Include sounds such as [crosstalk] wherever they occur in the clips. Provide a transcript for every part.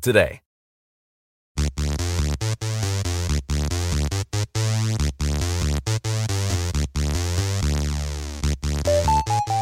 today.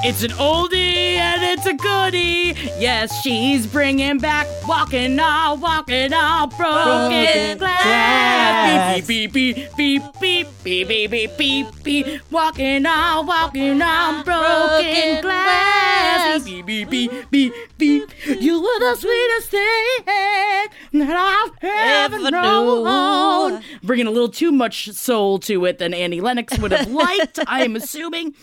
It's an oldie and it's a goodie. Yes, she's bringing back walking on, walking on broken glass. Beep, beep, beep, beep, beep, beep, beep, beep, beep, beep. Walking on, walking on broken glass. Beep, beep, beep, beep, beep. You were the sweetest thing that I've ever known. Bringing a little too much soul to it than Annie Lennox would have liked, I am assuming.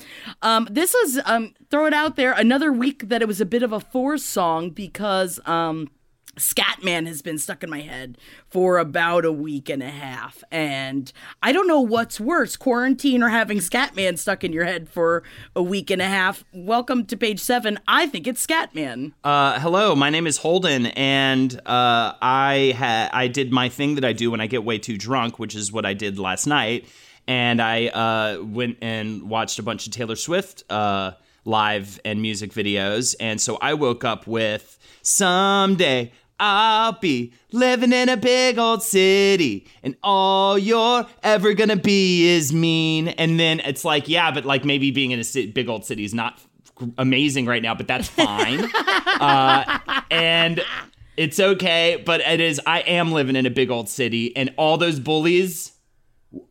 Um, this is um, throw it out there another week that it was a bit of a force song because um, Scatman has been stuck in my head for about a week and a half. And I don't know what's worse, quarantine or having Scatman stuck in your head for a week and a half. Welcome to page seven. I think it's Scatman. Uh, hello, my name is Holden, and uh, I ha- I did my thing that I do when I get way too drunk, which is what I did last night. And I uh, went and watched a bunch of Taylor Swift uh, live and music videos. And so I woke up with Someday I'll be living in a big old city, and all you're ever gonna be is mean. And then it's like, yeah, but like maybe being in a big old city is not amazing right now, but that's fine. [laughs] uh, and it's okay, but it is. I am living in a big old city, and all those bullies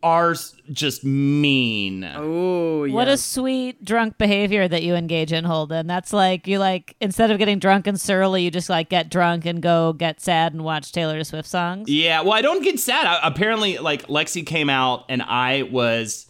are just mean. Oh, What a sweet drunk behavior that you engage in, Holden. That's like you like instead of getting drunk and surly, you just like get drunk and go get sad and watch Taylor Swift songs. Yeah, well, I don't get sad. I, apparently, like Lexe came out and I was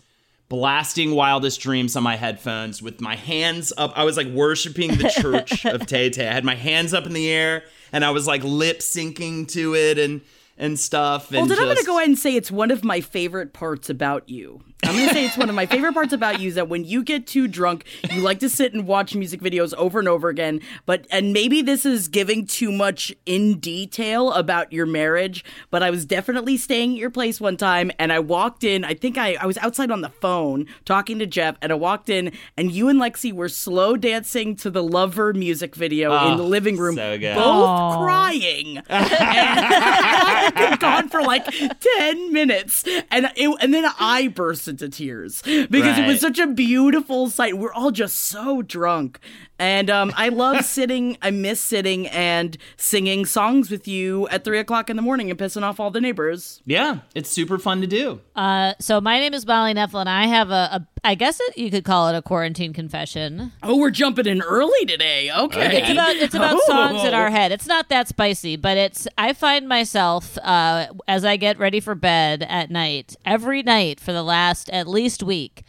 blasting Wildest Dreams on my headphones with my hands up. I was like worshiping the church [laughs] of Tay Tay. I had my hands up in the air and I was like lip syncing to it and and stuff. And Well, then I'm going to go ahead and say it's one of my favorite parts about you. I'm going to say it's one of my favorite parts about you is that when you get too drunk, you like to sit and watch music videos over and over again. But, and maybe this is giving too much in detail about your marriage, but I was definitely staying at your place one time and I walked in. I think I, I was outside on the phone talking to Jeff and I walked in and you and Lexe were slow dancing to the Lover music video in Oh, the living room, so good. both Aw. crying. [laughs] and [laughs] I've been gone for like 10 minutes and it, and then I burst into tears [laughs] because it was such a beautiful sight. We're all just so drunk and um, I love [laughs] sitting I miss sitting and singing songs with you at three o'clock in the morning and pissing off all the neighbors Yeah, it's super fun to do. Uh, so my name is Molly Knefel, and I have a, a I guess it, you could call it a quarantine confession. oh we're jumping in early today okay, It's about it's about Oh. songs in our head. It's not that spicy, but it's I find myself uh, as I get ready for bed at night every night for the last at least week.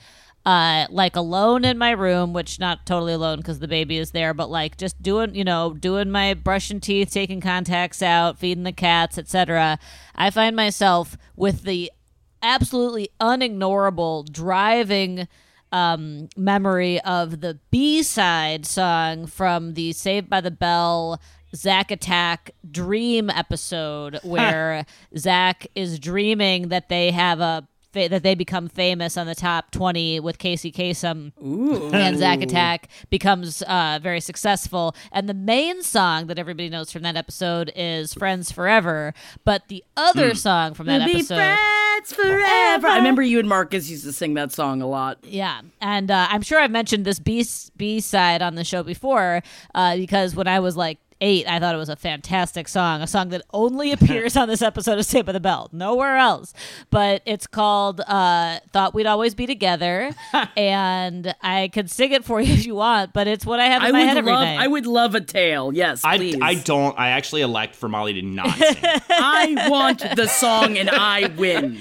Uh, like alone in my room, which not totally alone because the baby is there, but like just doing, you know, doing my brushing teeth, taking contacts out, feeding the cats, etc. I find myself with the absolutely unignorable driving um, memory of the B side song from the Saved by the Bell Zack Attack Dream episode, [laughs] where Zack is dreaming that they have a fa- that they become famous on the top 20 with Casey Kasem and Zack Attack becomes uh, very successful. And the main song that everybody knows from that episode is Friends Forever. But the other song from that We'll be episode. friends forever I remember you and Marcus used to sing that song a lot Yeah, and uh, I'm sure I've mentioned this B B side on the show before uh, because when I was like eight, I thought it was a fantastic song, a song that only [laughs] appears on this episode of Tip of the Bell, nowhere else. But it's called uh, "Thought We'd Always Be Together," [laughs] and I could sing it for you if you want. But it's what I have in I my head would every love. night. I would love a tale. Yes, I, please. I don't. I actually elect for Molly to not sing. [laughs] I want the song, and I win.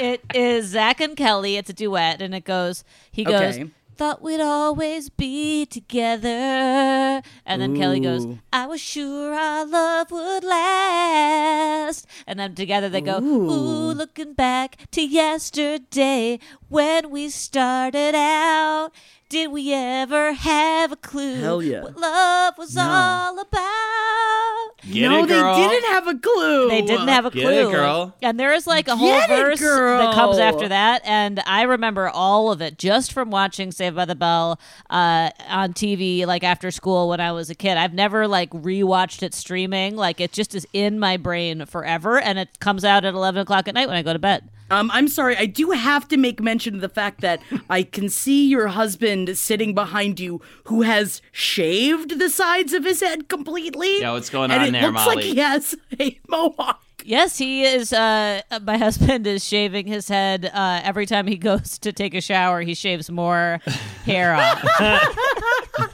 it is Zack and Kelly. It's a duet, and it goes. He goes. Okay. Thought we'd always be together. And then Kelly goes, I was sure our love would last. And then together they go, Ooh, looking back to yesterday when we started out. Did we ever have a clue Hell yeah. what love was No. all about? Get no, it, girl. they didn't have a clue. They didn't have a Get clue. it, girl. And there is like a whole Get it, verse that comes girl. after that. And I remember all of it just from watching Saved by the Bell uh, on TV, like after school when I was a kid. I've never like rewatched it streaming. Like it just is in my brain forever. And it comes out at 11 o'clock at night when I go to bed. Um, I'm sorry. I do have to make mention of the fact that I can see your husband sitting behind you, who has shaved the sides of his head completely. Yeah, what's going and on it there, looks like Molly? he has a mohawk. Yes, he is. Uh, my [laughs] husband is shaving his head uh, every time he goes to take a shower. He shaves more hair off. [laughs]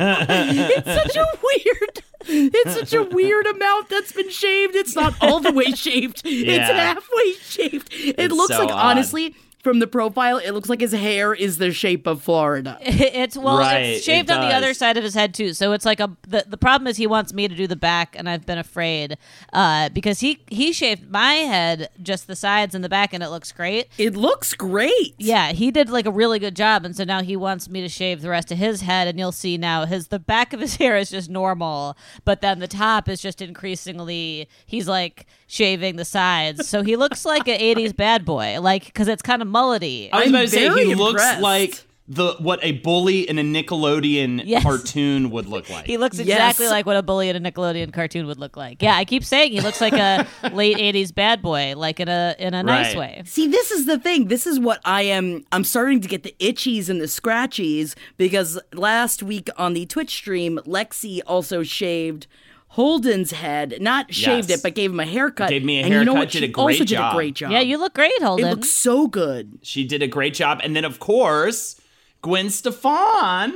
It's such a weird. It's such a weird amount that's been shaved. It's not all the way shaved. It's halfway shaved. It It's looks so like odd. honestly. From the profile, it looks like his hair is the shape of Florida. [laughs] It's well, Right, it's it shaved on the other side of his head too. So it's like a the, the problem is he wants me to do the back, and I've been afraid uh, because he he shaved my head just the sides and the back, and it looks great. It looks great. Yeah, he did like a really good job, and so now he wants me to shave the rest of his head, and you'll see now his the back of his [laughs] hair is just normal, but then the top is just increasingly he's like shaving the sides, so he looks like an '80s bad boy, like because it's kind of mullety. I was I'm about to say very he looks like the what a bully in a Nickelodeon [laughs] Yes. cartoon would look like. He looks Yes. exactly like what a bully in a Nickelodeon cartoon would look like. Yeah, I keep saying he looks like a [laughs] late '80s bad boy, like in a in a nice way. See, this is the thing. This is what I am. I'm starting to get the itchies and the scratchies because last week on the Twitch stream, Lexe also shaved Holden's head. Not shaved Yes. it, but gave him a haircut. Gave me a and you know haircut, what? did She a great also did job. a great job. Yeah, you look great, Holden. It Holden. looks so good. She did a great job. And then, of course, Gwen Stefan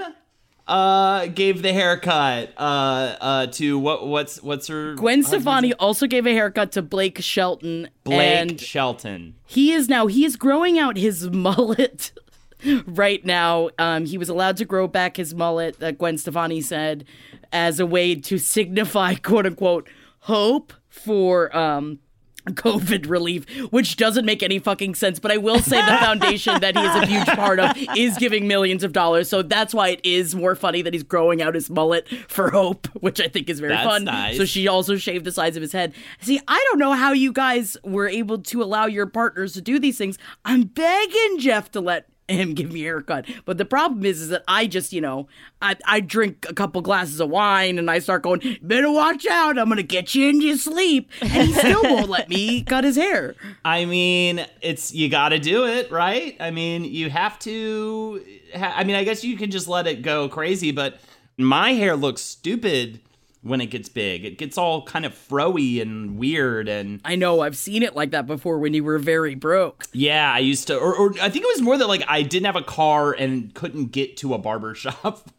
uh, gave the haircut uh, uh, to what? What's what's her? Gwen Stefani name? also gave a haircut to Blake Shelton. Blake and Shelton. he is now he is growing out his [laughs] mullet right now um, he was allowed to grow back his mullet that gwen stefani said as a way to signify [laughs] quote unquote hope for um, COVID relief, which doesn't make any fucking sense. But I will say the foundation that he is a huge part of [laughs] is giving millions of dollars. So that's why it is more funny that he's growing out his mullet for hope, [laughs] which I think is very That's fun. nice. So she also shaved the sides of his head. See, I don't know how you guys were able to allow your partners to do these things. I'm begging Jeff to let him give me a haircut. But the problem is, is that I just, you know, I, I drink a couple glasses of wine and I start going, better watch out. I'm going to get you in your sleep. And he still [laughs] won't let me cut his hair. I mean, it's you got to do it, right? I mean, you have to. Ha- I mean, I guess you can just let it go crazy, but my hair looks stupid when it gets big. It gets all kind of froey and weird, and I know, I've seen it like that before when you were very broke. yeah, I used to, or, or I think it was more that like I didn't have a car and couldn't get to a barber [laughs] shop.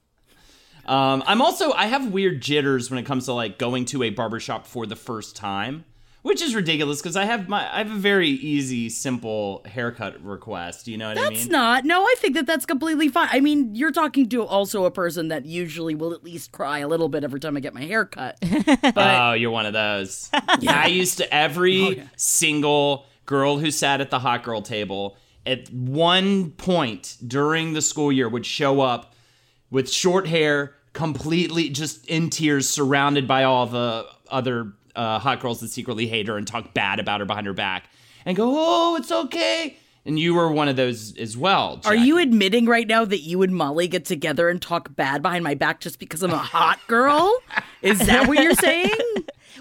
Um, I'm also I have weird jitters when it comes to like going to a barbershop for the first time, which is ridiculous because I have my I have a very easy, simple haircut request. You know what I mean? That's not. No, I think that that's completely fine. I mean, you're talking to also a person that usually will at least cry a little bit every time I get my hair cut. [laughs] oh, you're one of those. [laughs] yeah. I used to every oh, single girl who sat at the hot girl table at one point during the school year would show up with short hair, completely just in tears, surrounded by all the other uh, hot girls that secretly hate her and talk bad about her behind her back, and go, "Oh, it's okay." And you were one of those as well. Are you admitting right now that you and Molly get together and talk bad behind my back just because I'm a hot girl? Is that what you're saying?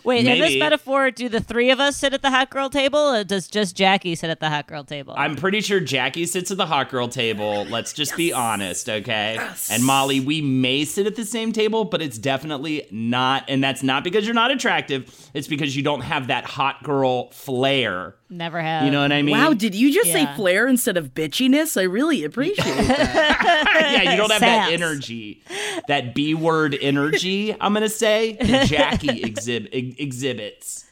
Wait, in this metaphor, do the three of us sit at the hot girl table, or does just Jackie sit at the hot girl table? I'm pretty sure Jackie sits at the hot girl table. Let's just be honest, okay? Yes. And Molly, we may sit at the same table, but it's definitely not. And that's not because you're not attractive. It's because you don't have that hot girl flair. Never have. You know what I mean? Wow, did you just say Yeah. flair instead of bitchiness? I really appreciate that. [laughs] yeah, you don't have that energy, that B word energy. I'm gonna say Jackie [laughs] exhib- exhibits.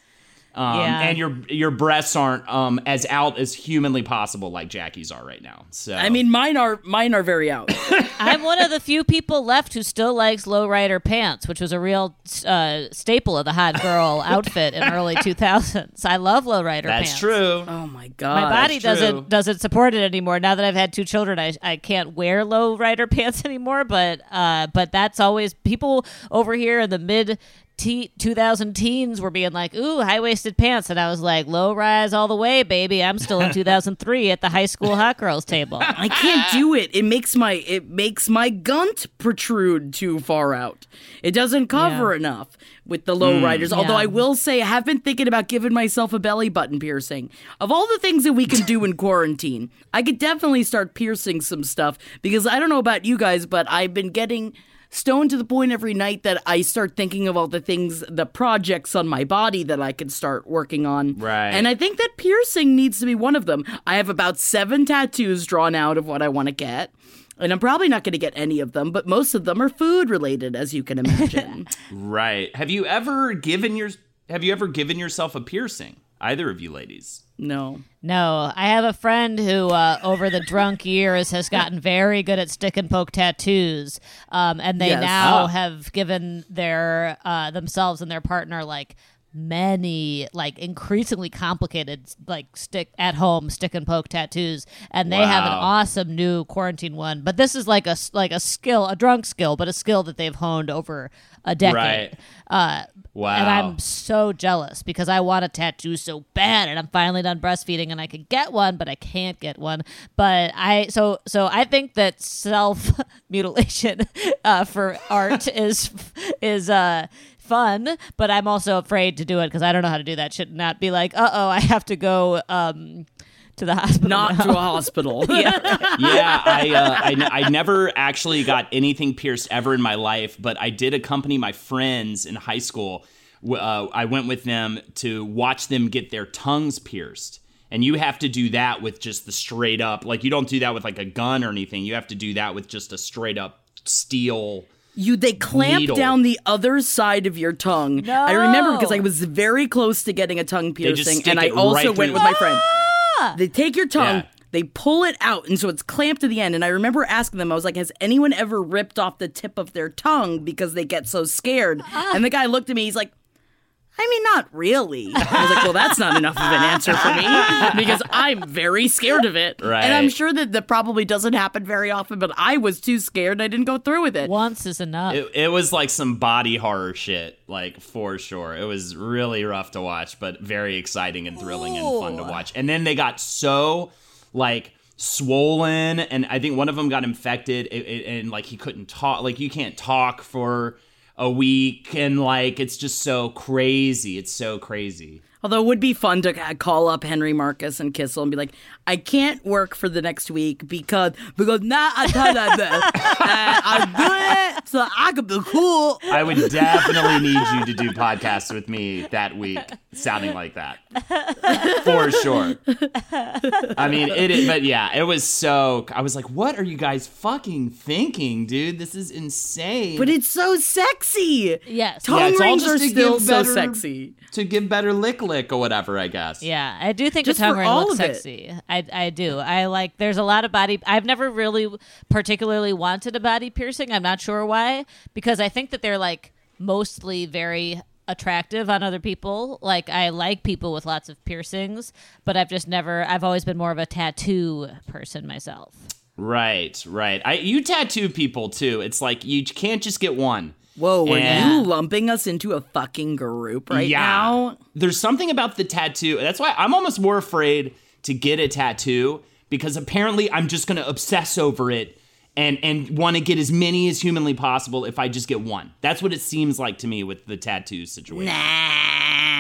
Um, Yeah. and your your breasts aren't um, as out as humanly possible like Jackie's are right now. So I mean, mine are mine are very out. [laughs] I'm one of the few people left who still likes lowrider pants, which was a real uh, staple of the hot girl [laughs] outfit in early 2000s. I love lowrider pants. that's true. Oh my god. My body doesn't doesn't support it anymore. Now that I've had two children, I, I can't wear low rider [laughs] pants anymore. But uh, but that's always people over here in the mid. T- 2000 teens were being like, ooh, high waisted pants. And I was like, low rise all the way, baby. I'm still in [laughs] 2003 at the high school hot girls table. I can't do it. It makes my it makes my gunt protrude too far out. It doesn't cover Yeah. enough with the low mm, riders. Although I will say I have been thinking about giving myself a belly button piercing. Of all the things that we can do in quarantine, I could definitely start piercing some stuff because I don't know about you guys, but I've been getting stoned to the point every night that I start thinking of all the things, the projects on my body that I could start working on. Right. And I think that piercing needs to be one of them. I have about seven tattoos drawn out of what I want to get. And I'm probably not going to get any of them, but most of them are food related, as you can imagine. [laughs] Right. Have you ever given your Have you ever given yourself a piercing? Either of you ladies? No. No, I have a friend who, uh, over the drunk [laughs] years, has gotten very good at stick and poke tattoos, um, and they Yes. now Ah. have given their uh, themselves and their partner like many like increasingly complicated like stick at home stick and poke tattoos and they have an awesome new quarantine one but this is like a like a skill a drunk skill but a skill that they've honed over a decade Right. uh Wow. and I'm so jealous because I want a tattoo so bad, and I'm finally done breastfeeding, and I could get one, but I can't get one. But I so so I think that self mutilation [laughs] uh, for art is is uh fun, but I'm also afraid to do it because I don't know how to do that. Should not be like, uh oh, I have to go um to the hospital. Not now. to a hospital. [laughs] yeah, [laughs] yeah. I, uh, I n- I never actually got anything pierced ever in my life, but I did accompany my friends in high school. Uh, I went with them to watch them get their tongues pierced. And you have to do that with just the straight up, like you don't do that with like a gun or anything. You have to do that with just a straight up steel. You they clamp Needle. down the other side of your tongue. I remember because I was very close to getting a tongue piercing, and I also right went with my friend. Ah! They take your tongue, Yeah. they pull it out, and so it's clamped to the end. And I remember asking them, I was like, "Has anyone ever ripped off the tip of their tongue because they get so scared?" Ah. And the guy looked at me, he's like. I mean, not really. [laughs] I was like, well, that's not enough of an answer for me [laughs] because I'm very scared of it. Right. And I'm sure that that probably doesn't happen very often, but I was too scared. I didn't go through with it. Once is enough. It, it was like some body horror shit, like for sure. It was really rough to watch, but very exciting and thrilling and fun to watch. And then they got so like swollen, and I think one of them got infected, it, it- and like he couldn't talk. Like you can't talk for a week, and like it's just so crazy. It's so crazy. Although it would be fun to call up Henry Marcus and Kissel and be like, I can't work for the next week because because now I tell you this, uh, I do it so I could be cool. I would definitely need you to do podcasts with me that week, sounding like that. For sure. I mean, it, is- but yeah, it was so. I was like, what are you guys fucking thinking, dude? This is insane. But it's so sexy. yes. Tongue Yeah, rings are still so better- sexy. To give better lick lick or whatever, I guess. Yeah, I do think Just the tongue for ring all looks sexy. I I do. I like. There's a lot of body. I've never really particularly wanted a body piercing. I'm not sure why because I think that they're like mostly very attractive on other people. Like I like people with lots of piercings, but I've just never. I've always been more of a tattoo person myself. Right, right. I you tattoo people too. It's like you can't just get one. Whoa, are And- you lumping us into a fucking group right yeah. now? There's something about the tattoo. That's why I'm almost more afraid to get a tattoo because apparently I'm just going to obsess over it and and want to get as many as humanly possible if I just get one. That's what it seems like to me with the tattoo situation. Nah.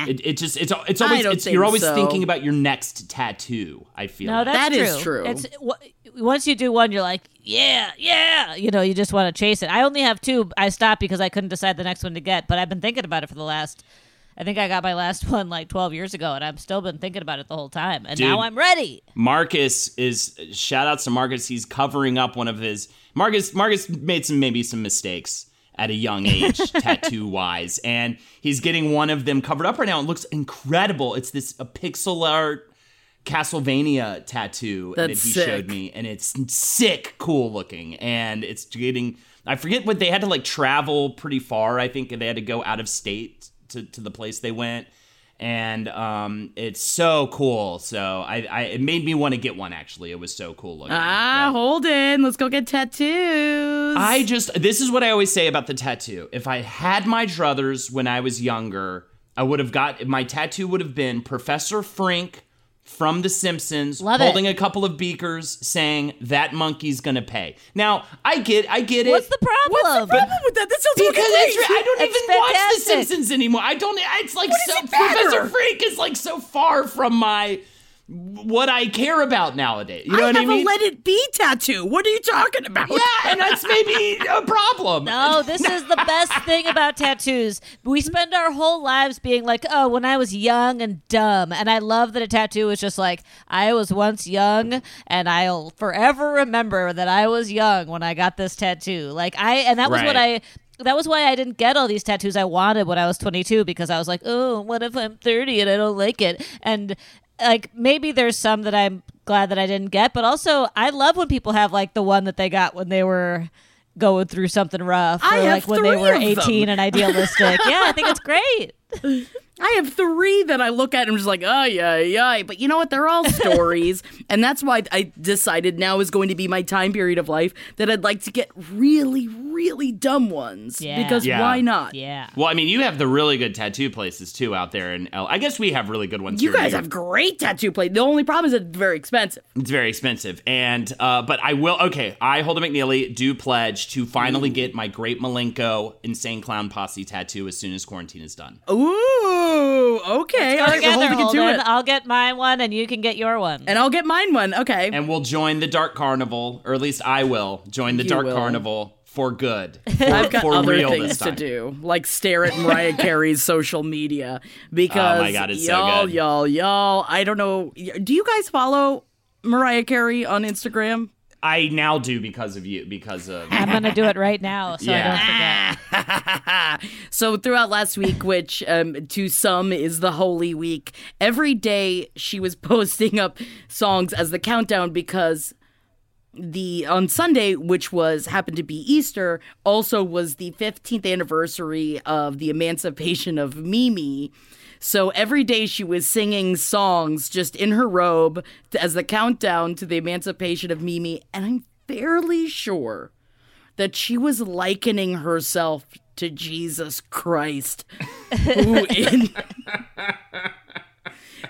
Nah. It, it just it's it's always it's, you're always so. thinking about your next tattoo. I feel No, like. that's That true. is true. It's w- once you do one, you're like, yeah, yeah. You know, you just want to chase it. I only have two. I stopped because I couldn't decide the next one to get, but I've been thinking about it for the last. I think I got my last [laughs] one like 12 years ago, and I've still been thinking about it the whole time. And now I'm ready. Marcus is shout outs to Marcus. He's covering up one of his Marcus. Marcus made some maybe some mistakes at a young age, [laughs] tattoo wise, and he's getting one of them covered up right now. It looks incredible. It's this a pixel art Castlevania tattoo that he sick. showed me, and it's sick, cool looking, and it's getting. I forget what they had to like travel pretty far. I think they had to go out of state to, to the place they went and um, it's so cool. So I, I it made me want to get one. Actually, it was so cool looking. Ah, But Holden, let's go get tattoos. I just this is what I always say about the tattoo. If I had my druthers when I was younger, I would have got my tattoo would have been Professor Frink from The Simpsons Love it. holding a couple of beakers saying that monkey's gonna pay. Now I get I get What's it. the problem? What's the problem with that? That sounds because it's. I don't It's even watch The. Simpsons anymore. I don't. It's like so, it? Professor Frink is like so far from my what I care about nowadays. You know I what I have mean? a let it be tattoo. What are you talking about? yeah, and that's maybe a problem. No, this is the best thing about tattoos. We spend our whole lives being like, oh, when I was young and dumb. And I love that a tattoo is just like, I was once young and I'll forever remember that I was young when I got this tattoo. Like, I, and that was what I. That was why I didn't get all these tattoos I wanted when I was 22 because I was like, oh, what if I'm 30 and I don't like it? And like maybe there's some that I'm glad that I didn't get, but also I love when people have like the one that they got when they were going through something rough I or have like when they were 18 them. and idealistic. yeah, I think it's great. [laughs] I have three that I look at and I'm just like, oh, yeah, yeah. But you know what? They're all [laughs] stories. and that's why I decided now is going to be my time period of life that I'd like to get really, really dumb ones. Yeah. Because Yeah. why not? Yeah. Well, I mean, you have the really good tattoo places too out there in L. I guess we have really good ones. You guys too. have great tattoo plates. The only problem is it's very expensive. It's very expensive, and uh, but I will. Okay, I Holden McNeely do pledge to finally get my Great Milenko Insane Clown Posse tattoo as soon as quarantine is done. Ooh, okay. All right, we're Together, holding it to it. I'll get my one and you can get your one. And I'll get mine one. Okay. and we'll join the Dark Carnival, or at least I will join the You Dark will. Carnival for good. [laughs] For, I've got for other real things to do, like stare at Mariah [laughs] Carey's social media because Oh my God, it's y'all, good. y'all, y'all. I don't know. Do you guys follow Mariah Carey on Instagram? I now do because of you, because of I'm going to do it right now so Yeah. I don't forget. [laughs] so throughout last week, which um, to some is the Holy Week, every day she was [laughs] posting up songs as the countdown because the on Sunday, which was happened to be Easter, also was the 15th anniversary of the emancipation of Mimi. So every day she was singing songs just in her robe as the countdown to the emancipation of Mimi, and I'm fairly sure that she was likening herself to Jesus Christ, who [laughs] in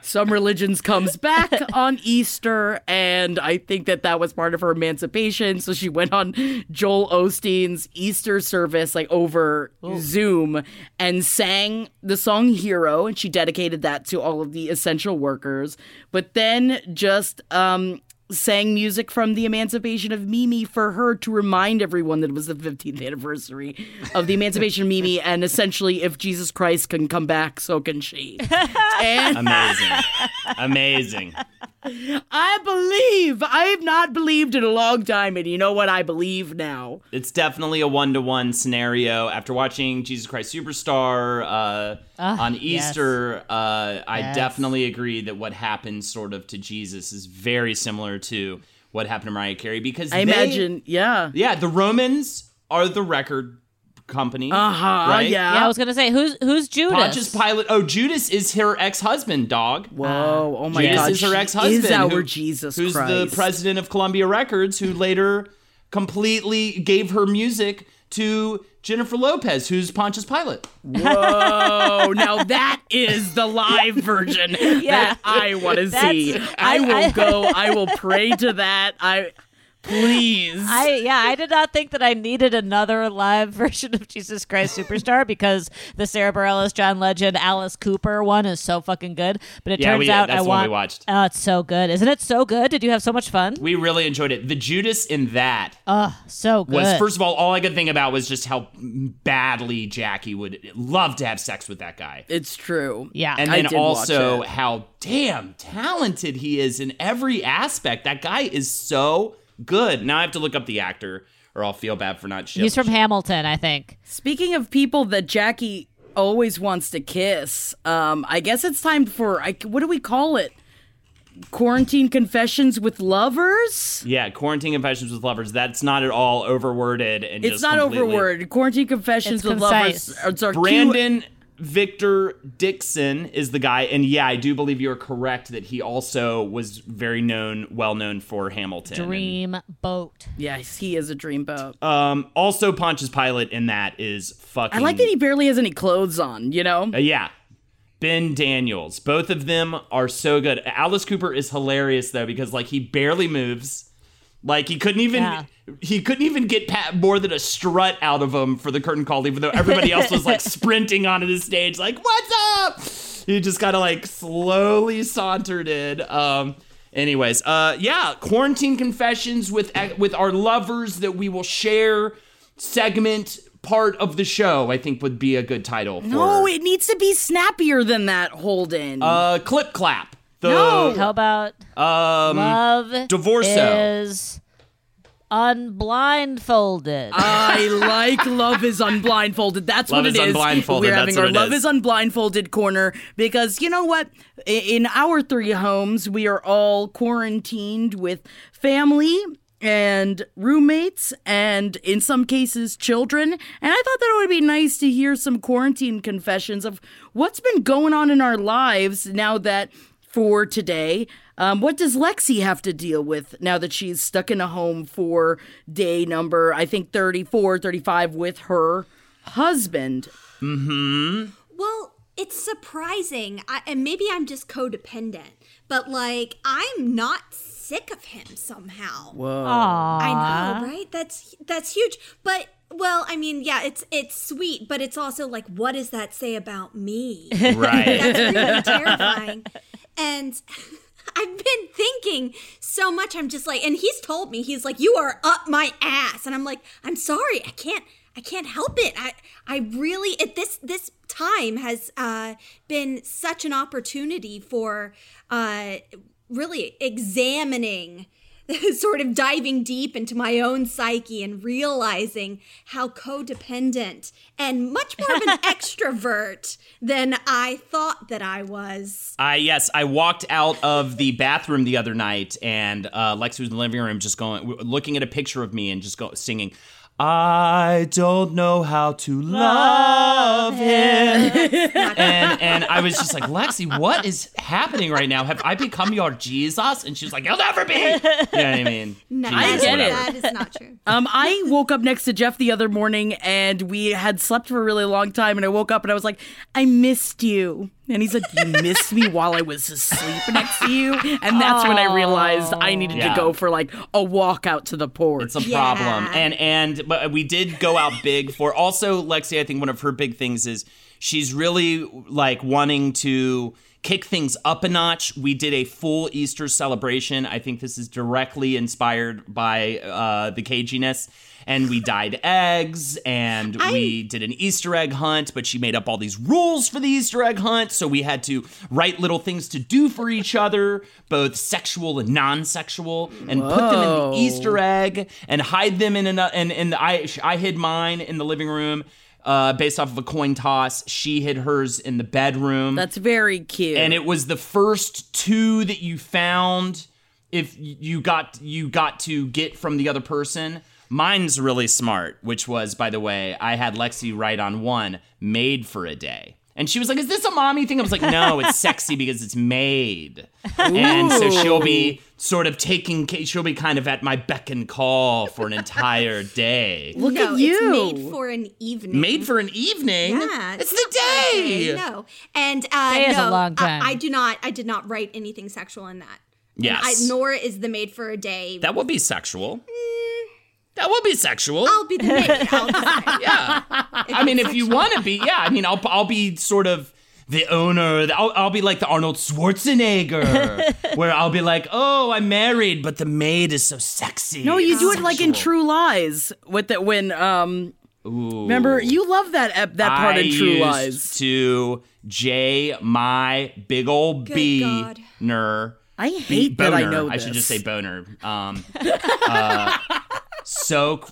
some religions comes back [laughs] on Easter, and I think that that was part of her emancipation. So she went on Joel Osteen's Easter service, like over Zoom, and sang the song "Hero," and she dedicated that to all of the essential workers. But then just um, sang music from the emancipation of Mimi for her to remind everyone that it was the 15th anniversary of the emancipation of Mimi, [laughs] and essentially, if Jesus Christ can come back, so can she. [laughs] and amazing, amazing. I believe. I have not believed in a long time, and you know what? I believe now. It's definitely a one to one scenario. After watching Jesus Christ Superstar uh, on yes. Easter, uh, I Yes. definitely agree that what happened sort of to Jesus is very similar to what happened to Mariah Carey because I they- imagine, yeah. yeah, the Romans are the record company. Uh huh. Right? Yeah. Yeah, I was going to say, who's who's Judas? Pontius Pilate. Oh, Judas is her ex husband, dog. Whoa! Oh my Judas God! is her ex husband. Is our Jesus who's Christ? the president of Columbia Records, who later completely gave her music to Jennifer Lopez, who's Pontius Pilate. Whoa! [laughs] now that is the live version [laughs] that I want to see. I I- will I- go. I will pray to that. I. Please. I yeah, I did not think that I needed another live [laughs] version of Jesus Christ Superstar [laughs] because the Sara Bareilles, John Legend, Alice Cooper one is so fucking good. But it Yeah, turns we- out that's I want. we watched. Oh, it's so good, isn't it? So good. Did you have so much fun? We really enjoyed it. The Judas in that Oh, so good. was first of all, all I could think about was just how badly Jackie would love to have sex with that guy. it's true. yeah. And I then did watch also it. how damn talented he is in every aspect. That guy is so good. Now I have to look up the actor or I'll feel bad for not showing. He's from Hamilton, I think. Speaking of people that Jackie always wants to kiss, um, I guess it's time for I, what do we call it? Quarantine confessions with lovers. Yeah, quarantine confessions with lovers. That's not at all overworded and It's just not completely- overword. Quarantine confessions It's with concise. lovers. Are, are cute- Brandon Victor Dixon is the guy, and yeah, I do believe you're correct that he also was very known, well known for Hamilton. And, Boat. Yes, he is a dreamboat. um, also Pontius Pilate in that is fucking. I like that he barely has any clothes on. You know. Uh, yeah. Ben Daniels. Both of them are so good. Alice Cooper is hilarious though because like he barely moves. Like he couldn't even Yeah. he couldn't even get pa- more than a strut out of him for the curtain call, even though everybody else was like [laughs] sprinting onto the stage, like "What's up?" He just kind of like slowly sauntered in. Um, anyways, uh, yeah, quarantine confessions with with our lovers that we will share segment part of the show. I think would be a good title. For, No, it needs to be snappier than that. Holden. uh, clip clap. The, No. How about Um, Love Divorso. is unblindfolded? I like Love is Unblindfolded. That's Love what is it is. Unblindfolded, We're that's having what our it Love is. is Unblindfolded corner because you know what? In our three homes, we are all quarantined with family and roommates and in some cases children. And I thought that it would be nice to hear some quarantine confessions of what's been going on in our lives now that for today. Um, what does Lexe have to deal with now that she's stuck in a home for day number, I think 34, 35 with her husband? Mhm well, it's surprising, I, and maybe I'm just codependent, but like I'm not sick of him somehow. Whoa. I know, right? That's that's huge. But well, I mean, yeah, it's it's sweet, but it's also like, what does that say about me? right. That's really [laughs] terrifying. And [laughs] I've been thinking so much. I'm just like, and he's told me, he's like, you are up my ass. And I'm like, I'm sorry. I can't, I can't help it. I, I really, at this, this time has uh, been such an opportunity for uh, really examining [laughs] sort of diving deep into my own psyche and realizing how codependent and much more of an [laughs] extrovert than I thought that I was. I yes, I walked out of the bathroom the other night, and uh, Lexe was in the living room, just going, looking at a picture of me, and just go singing. I don't know how to love him. [laughs] and and I was just like, Lexe, what is happening right now? Have I become your Jesus? And she was like, You'll never be. You know what I mean? No, Jesus, get it. whatever. that is not true. Um, I woke up next to Jeff the other morning and we had slept for a really long time. And I woke up and I was like, I missed you. And he's like, You missed me while I was asleep next to you. And that's when I realized I needed Yeah. to go for like a walk out to the porch. It's a Yeah. problem. And and but we did go out big for also Lexe, I think one of her big things is she's really like wanting to kick things up a notch. We did a full Easter celebration. I think this is directly inspired by uh, the caginess. And we dyed eggs and we did an Easter egg hunt, but she made up all these rules for the Easter egg hunt. So we had to write little things to do for each other, both sexual and non sexual, and put them in the Easter egg and hide them in another. And, and I, I hid mine in the living room uh, based off of a coin toss. She hid hers in the bedroom. That's very cute. and it was the first two that you found if you got you got to get from the other person mine's really smart which was by the way i had lexe write on one maid for a day and she was like is this a mommy thing i was like no it's sexy because it's maid and so she'll be sort of taking ca- she'll be kind of at my beck and call for an entire day Look no, at you. maid for an evening. maid for an evening Yeah, it's not the for a day No, and uh, Day is a no, long time. I, I do not. I did not write anything sexual in that. Yes. I, Nora is the maid for a day. That would be sexual. That will be sexual. I'll be the maid. [laughs] I'll decide. yeah. I mean, if you want to be, yeah. I mean, I'll I'll be sort of the owner. I'll, I'll be like the Arnold Schwarzenegger, [laughs] where I'll be like, oh, I'm married, but the maid is so sexy. No, you and do it like in. True Lies with the when um remember you love that ep- that part I in True used Lies. to J my big old Good B ner. I hate that I know I should just say boner. Um, [laughs] uh, so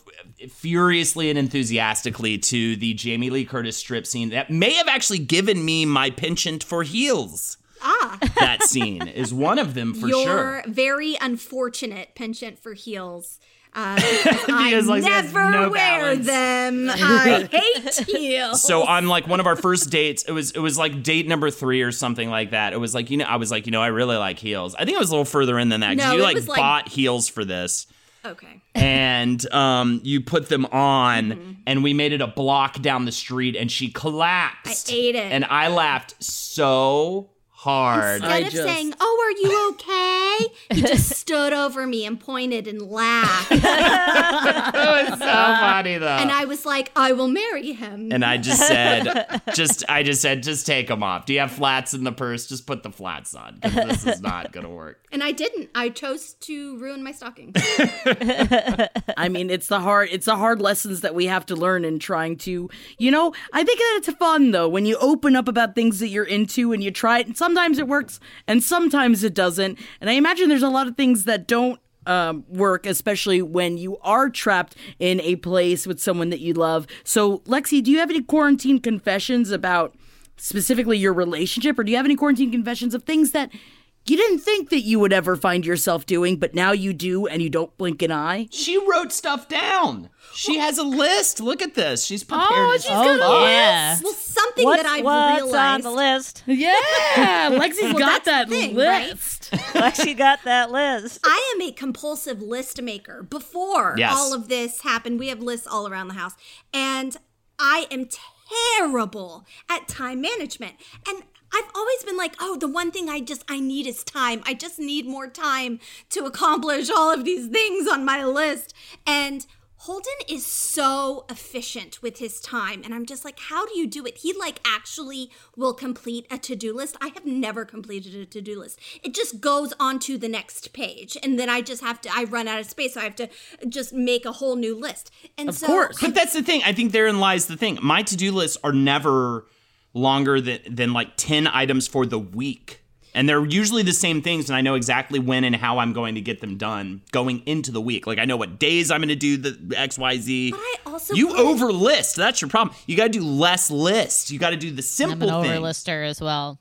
furiously and enthusiastically to the Jamie Lee Curtis strip scene that may have actually given me my penchant for heels. Ah, That scene is one of them for sure. your sure. very unfortunate penchant for heels. Uh, [laughs] because I like, never no wear balance. them. [laughs] I hate heels. So on like one of our first dates, it was it was like date number three or something like that. It was like you know I was like you know I really like heels. I think it was a little further in than that because No, you like, like- bought heels for this. Okay. and um, you put them on, Mm-hmm. and we made it a block down the street, and she collapsed. I ate it. and I laughed so hard. I Instead of just- saying, "Oh, are you okay?" [laughs] he just stood over me and pointed and laughed. [laughs] it was so funny though. and I was like, "I will marry him." And I just said, [laughs] just I just said, just take them off. Do you have flats in the purse? Just put the flats on this is not gonna work. And I didn't. I chose to ruin my stocking. [laughs] I mean, it's the hard it's the hard lessons that we have to learn in trying to, you know, I think that it's fun though when you open up about things that you're into and you try it and sometimes it works and sometimes it doesn't. And I imagine there's a lot of things that don't um, work, especially when you are trapped in a place with someone that you love. So, Lexe, do you have any quarantine confessions about specifically your relationship, or do you have any quarantine confessions of things that you didn't think that you would ever find yourself doing, but now you do and you don't blink an eye? She wrote stuff down. She has a list. Look at this. She's prepared. Oh, as she's fuck. got a list. yeah. well, something What's, that I've what's realized. on the list? Yeah, [laughs] Lexe's got that the thing, right? list. [laughs] Lexe got that list. I am a compulsive list maker. Before Yes. all of this happened, we have lists all around the house. And I am terrible at time management. And I've always been like, oh, the one thing I just I need is time. I just need more time to accomplish all of these things on my list. And Holden is so efficient with his time and I'm just like how do you do it? He like actually will complete a to-do list. I have never completed a to-do list. It just goes on to the next page and then I just have to I run out of space so I have to just make a whole new list. And Of so course. But that's the thing. I think therein lies the thing. My to-do lists are never longer than than like 10 items for the week. And they're usually the same things and I know exactly when and how I'm going to get them done going into the week. Like I know what days I'm going to do the XYZ. But I also You put- overlist. That's your problem. You got to do less lists. You got to do the simple. I'm simple an things. overlister as well.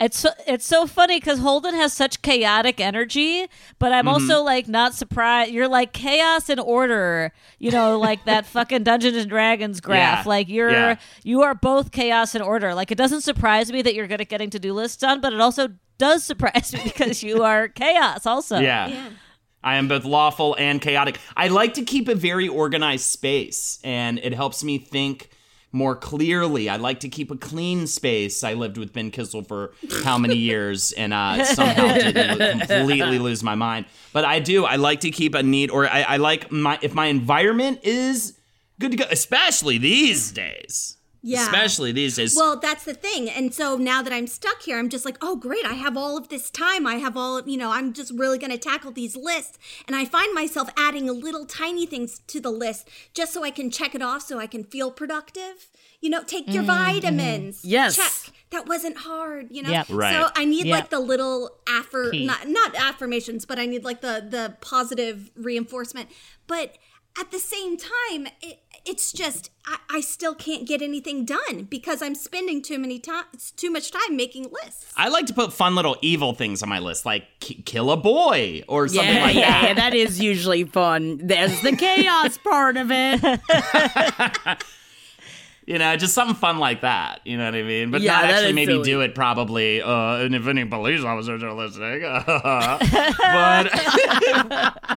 It's so, it's so funny because Holden has such chaotic energy, but Mm-hmm. I'm also like not surprised. You're like chaos and order, you know, like that [laughs] fucking Dungeons and Dragons graph. Yeah. Like you're Yeah. you are both chaos and order. Like it doesn't surprise me that you're good at getting to do lists done, but it also does surprise [laughs] me because you are chaos also. Yeah. Yeah. I am both lawful and chaotic. I like to keep a very organized space, and it helps me think more clearly. I like to keep a clean space. I lived with Ben Kissel for how many [laughs] years, and uh, somehow didn't completely [laughs] lose my mind. But I do. I like to keep a neat, or I, I like my if my environment is good to go, especially these days. Yeah. Especially these days. Well, that's the thing. And so now that I'm stuck here, I'm just like, oh, great. I have all of this time. I have all of, you know, I'm just really going to tackle these lists. And I find myself adding little tiny things to the list just so I can check it off so I can feel productive. You know, take your mm-hmm. vitamins. Yes. Check. That wasn't hard, you know? Yep. Right. So I need Yep. like the little affir Key. not not affirmations, but I need like the the positive reinforcement. But at the same time, it, it's just I, I still can't get anything done because I'm spending too many time too much time making lists. I like to put fun little evil things on my list, like ki- kill a boy or something Yeah, like [laughs] yeah, that. yeah, that is usually fun. There's the chaos part of it. [laughs] You know, just something fun like that. You know what I mean? But Yeah, not that actually maybe silly. do it probably. Uh, and if any police officers are listening, [laughs] but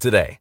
today.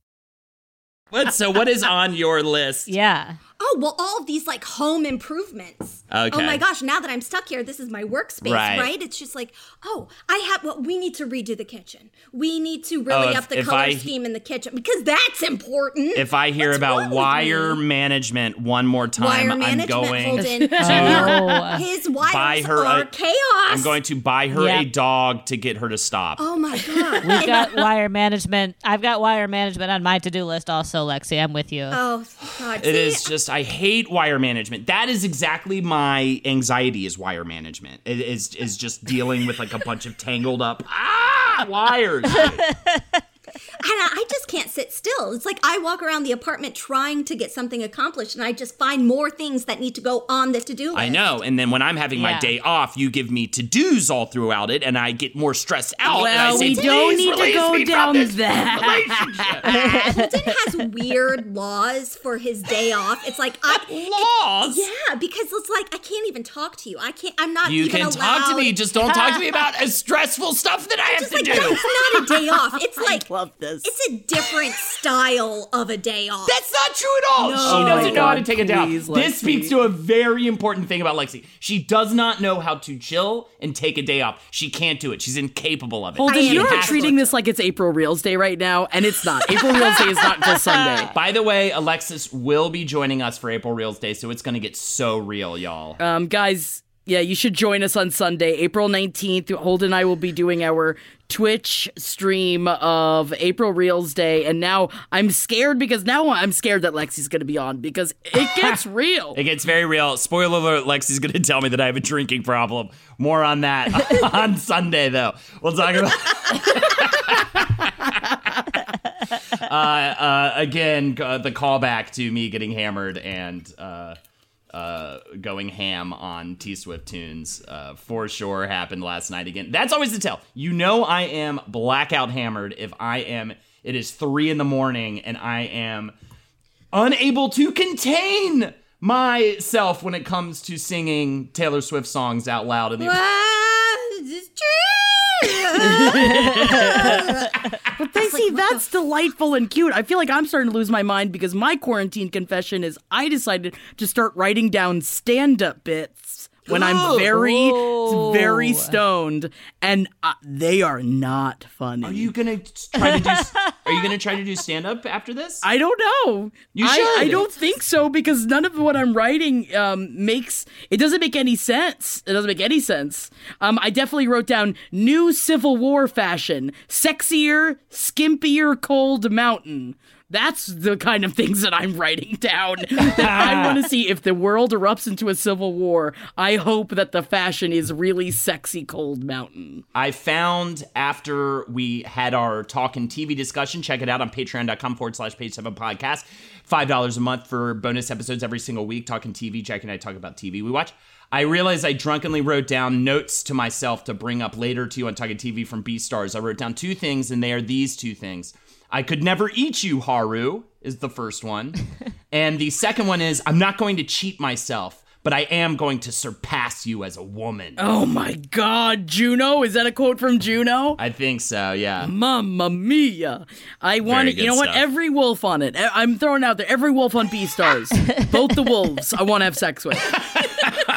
What? So what is on your list? Yeah. Oh, well, all of these like home improvements. Okay. Oh my gosh, now that I'm stuck here, this is my workspace, Right. right? It's just like, oh, I have, well, we need to redo the kitchen. We need to oh, really Oh, if- up the color I- scheme in the kitchen because that's important. If I hear What's about wire management one more time, wire I'm going Holden, [laughs] Oh. his wires buy her are a- chaos. I'm going to buy her Yeah. a dog to get her to stop. Oh my [laughs] god. We've got wire management. I've got wire management on my to do list also, Lexi. I'm with you. Oh god. It See, is just I hate wire management. That is exactly my anxiety is wire management. It is is just dealing with like a bunch of tangled up ah wires. [laughs] And I I just can't sit still. It's like I walk around the apartment trying to get something accomplished, and I just find more things that need to go on the to-do list. I know. And then when I'm having my day off, you give me to-dos all throughout it and I get more stressed out and I Well, say, we don't need to go down that. relationship." [laughs] Holden has weird laws for his day off. It's like I [laughs] Laws? Yeah, because it's like I can't even talk to you. I can't. I'm not. You even can talk to me, just don't talk to me [laughs] about as stressful stuff that I have Just to like do. that's not a day off. It's like love this. It's a different style of a day off. That's not true at all. No. She Oh doesn't my know how to God, take a day off. please, This speaks to a very important thing about Lexi. She does not know how to chill and take a day off. She can't do it. She's incapable of it. Holden, I you are Catholic. treating this like it's April Reels Day right now, and it's not. April Reels Day is not until Sunday. [laughs] By the way, Alexis will be joining us for April Reels Day, so it's going to get so real, y'all. Um, guys, yeah, you should join us on Sunday, April 19th. Holden and I will be doing our Twitch stream of April Reels Day. And now I'm scared because now I'm scared that Lexi's going to be on because it [laughs] gets real. It gets very real. Spoiler alert, Lexi's going to tell me that I have a drinking problem. More on that [laughs] on Sunday, though. We'll talk about. [laughs] uh, uh, again, uh, the callback to me getting hammered and uh, going ham on T Swift tunes uh, for sure happened last night again. That's always the tell. You know, I am blackout hammered if I am. It is three in the morning and I am unable to contain myself when it comes to singing Taylor Swift songs out loud in the Ah, it's true. [laughs] [laughs] But they see that's delightful and cute. I feel like I'm starting to lose my mind because my quarantine confession is I decided to start writing down stand up bits when I'm very, very stoned, and uh, they are not funny. Are you gonna try to do? Are you gonna try to do [laughs] stand up after this? I don't know. You I, should. I don't think so because none of what I'm writing um, makes it doesn't make any sense. It doesn't make any sense. Um, I definitely wrote down new Civil War fashion, sexier, skimpier, cold mountain. That's the kind of things that I'm writing down. that I [laughs] want to see if the world erupts into a civil war. I hope that the fashion is really sexy, cold mountain. I found after we had our talk and TV discussion, check it out on patreon.com forward slash page seven podcast. $5 a month for bonus episodes every single week, talking TV. Jack and I talk about TV we watch. I realized I drunkenly wrote down notes to myself to bring up later to you on Talking TV from Beastars. I wrote down two things, and they are these two things. I could never eat you, Haru, is the first one. [laughs] and the second one is I'm not going to cheat myself, but I am going to surpass you as a woman. Oh my God, Juno! Is that a quote from Juno? I think so, yeah. Mamma mia! I want good you know what? Every wolf on it. I'm throwing out there. Every wolf on Beastars. [laughs] Both the wolves. I want to have sex with. [laughs]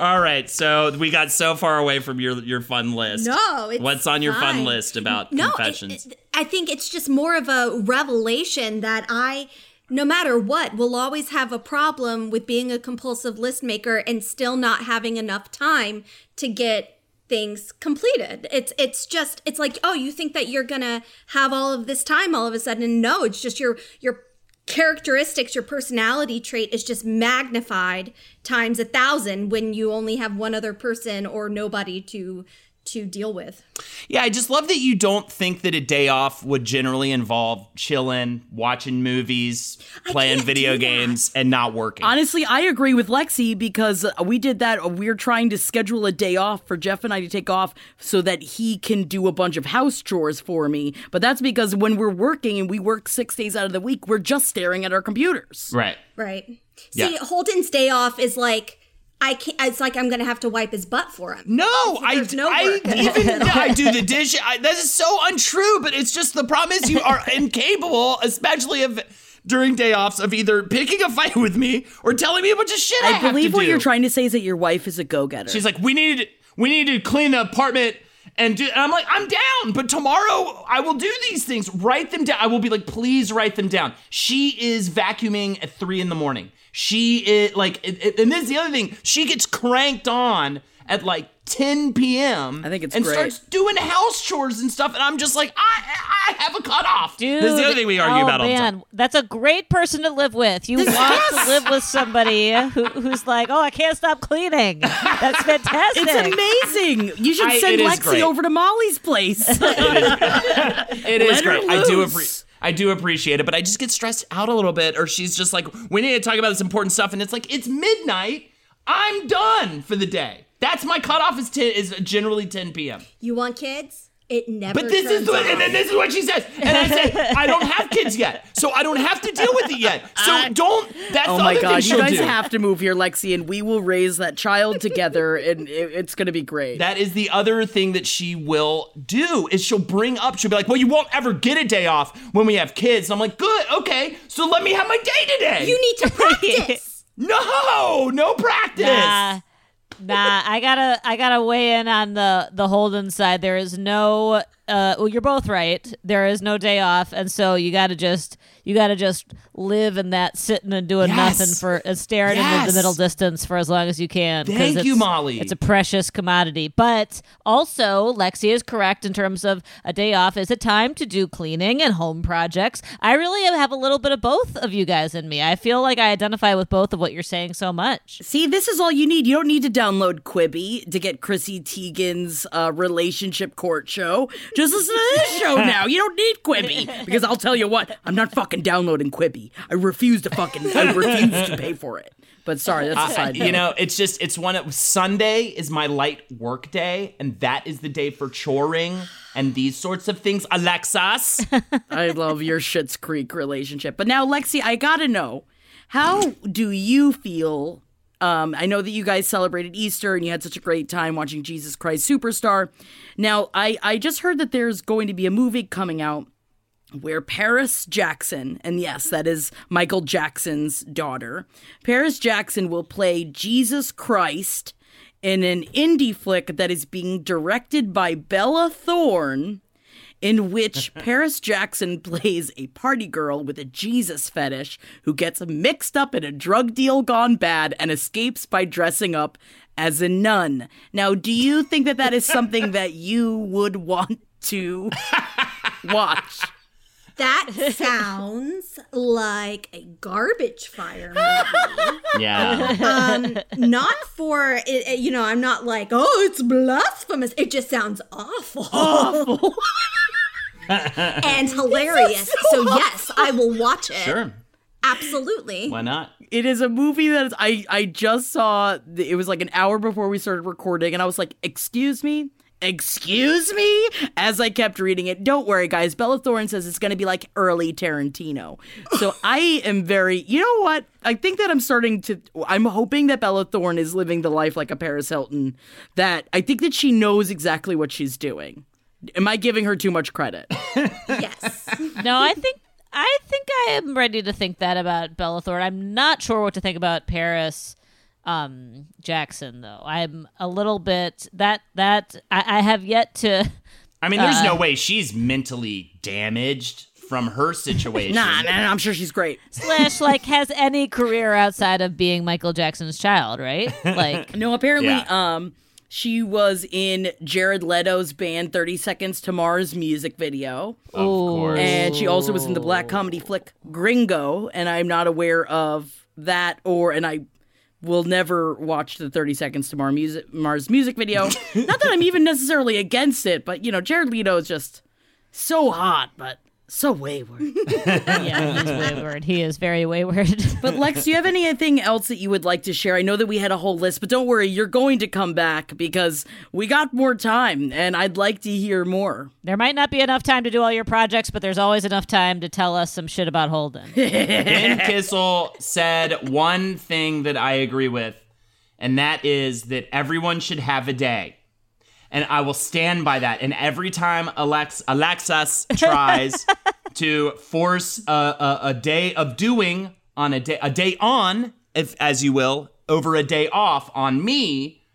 All right, so we got so far away from your your fun list. No, it's what's on your fun list about no, confessions? it- I think it's just more of a revelation that I, no matter what, will always have a problem with being a compulsive list maker and still not having enough time to get things completed. It's it's just it's like, oh, you think that you're gonna have all of this time all of a sudden. No, it's just your your characteristics, your personality trait is just magnified times a thousand when you only have one other person or nobody to to deal with. Yeah, I just love that you don't think that a day off would generally involve chilling, watching movies, playing video games, and not working. Honestly, I agree with Lexi because uh, we did that. We're trying to schedule a day off for Jeff and I to take off so that he can do a bunch of house chores for me. But that's because when we're working and we work six days out of the week, we're just staring at our computers. right. Right. Yeah. See, Holden's day off is like I can't. It's like I'm gonna have to wipe his butt for him. No, I, There's no I even I [laughs] do the dish. I, that is so untrue. But it's just the problem is you are incapable, especially of during day offs, of either picking a fight with me or telling me a bunch of shit. I, I have believe to what do. you're trying to say is that your wife is a go-getter. She's like, we need we need to clean the apartment and do. And I'm like, I'm down, but tomorrow I will do these things. Write them down. I will be like, please write them down. She is vacuuming at three in the morning. She is like, and this is the other thing. She gets cranked on at like 10 p.m. I think it's and great. starts doing house chores and stuff. And I'm just like, I I have a cutoff. Dude, this is the other thing we argue oh, about all the man. time. That's a great person to live with. You want to live with somebody who, who's like, oh, I can't stop cleaning. That's [laughs] fantastic. it's amazing. You should I- send Lexi great. over to Molly's place. It is [laughs] Let her great. I do appreciate. I do appreciate it, but I just get stressed out a little bit. Or she's just like, "We need to talk about this important stuff," and it's like it's midnight. I'm done for the day. That's my cutoff. Is ten is generally 10 p.m. You want kids? It never. But this is turns the, off. and then this is what she says, and I say I don't have kids yet, so I don't have to deal with it yet. So uh, don't. That's oh the my other god, thing you she'll guys do. have to move here, Lexi, and we will raise that child together, and it, it's going to be great. That is the other thing that she will do is she'll bring up. She'll be like, "Well, you won't ever get a day off when we have kids." And I'm like, "Good, okay. So let me have my day today." you need to [laughs] practice. no, no practice. Nah, nah. I gotta, I gotta weigh in on the the Holden side. There is no. Uh, well, you're both right. There is no day off, and so you gotta just, you gotta just live in that sitting and doing Yes. nothing for uh, staring into the middle distance for as long as you can. Thank you, Molly. It's a precious commodity. But also, Lexi is correct in terms of a day off is a time to do cleaning and home projects. I really have a little bit of both of you guys in me. I feel like I identify with both of what you're saying so much. See, this is all you need. You don't need to download Quibi to get Chrissy Teigen's uh, relationship court show. Just listen to this show now. You don't need Quibi because I'll tell you what, I'm not fucking downloading Quibi. I refuse to fucking. I refuse to pay for it. But sorry, that's a side you know, it's just it's one of Sunday is my light work day, and that is the day for choring and these sorts of things. Alexis, I love your Schitt's Creek relationship. But now, Lexi, I gotta know, how do you feel? Um, I know that you guys celebrated Easter and you had such a great time watching Jesus Christ Superstar. Now, I, I just heard that there's going to be a movie coming out where Paris Jackson, and yes, that is Michael Jackson's daughter, Paris Jackson will play Jesus Christ in an indie flick that is being directed by Bella Thorne in which [laughs] Paris Jackson plays a party girl with a Jesus fetish who gets mixed up in a drug deal gone bad and escapes by dressing up as a nun. Now, do you think that that is something that you would want to [laughs] watch? That [laughs] sounds like a garbage fire [laughs] movie. yeah, um, not for it, it- you know. I'm not like, oh, it's blasphemous. It just sounds awful, awful, [laughs] and hilarious. So, yes, I will watch it. sure, Absolutely. why not? It is a movie that is, I I just saw. It was like an hour before we started recording, and I was like, "Excuse me." Excuse me? As I kept reading it, don't worry, guys. Bella Thorne says it's going to be like early Tarantino. So [laughs] I am very, you know what? I think that I'm starting to, I'm hoping that Bella Thorne is living the life like a Paris Hilton. That I think that she knows exactly what she's doing. Am I giving her too much credit? [laughs] Yes. No, I think I think I am ready to think that about Bella Thorne. I'm not sure what to think about Paris um, Jackson though. I'm a little bit that that I, I have yet to. I mean, there's Uh, no way she's mentally damaged from her situation. nah, nah, nah, I'm sure she's great. Slash, like, has any career outside of being Michael Jackson's child, right? [laughs] Like, No, apparently, Yeah. um, She was in Jared Leto's band 30 Seconds to Mars music video. Of course. And she also was in the black comedy flick Gringo, and I'm not aware of that or and I will never watch the 30 Seconds to Mars music Mars music video. [laughs] not that I'm even necessarily against it, but you know, Jared Leto is just so hot, but so wayward. [laughs] yeah, he's wayward. He is very wayward. [laughs] But Lex, do you have anything else that you would like to share? I know that we had a whole list, but don't worry, you're going to come back because we got more time and I'd like to hear more. there might not be enough time to do all your projects, but there's always enough time to tell us some shit about Holden. [laughs] Ben Kissel said one thing that I agree with, and that is that everyone should have a day. And I will stand by that. And every time Alex Alexis [laughs] tries to force a, a, a day of doing on a day a day on, if as you will, over a day off on me,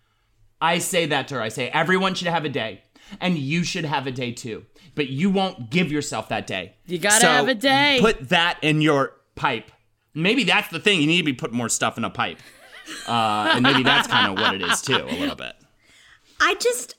I say that to her. I say everyone should have a day, and you should have a day too. But you won't give yourself that day. You gotta So have a day. Put that in your pipe. Maybe that's the thing. You need to be putting more stuff in a pipe. Uh, and maybe that's kind of what it is too, a little bit. I just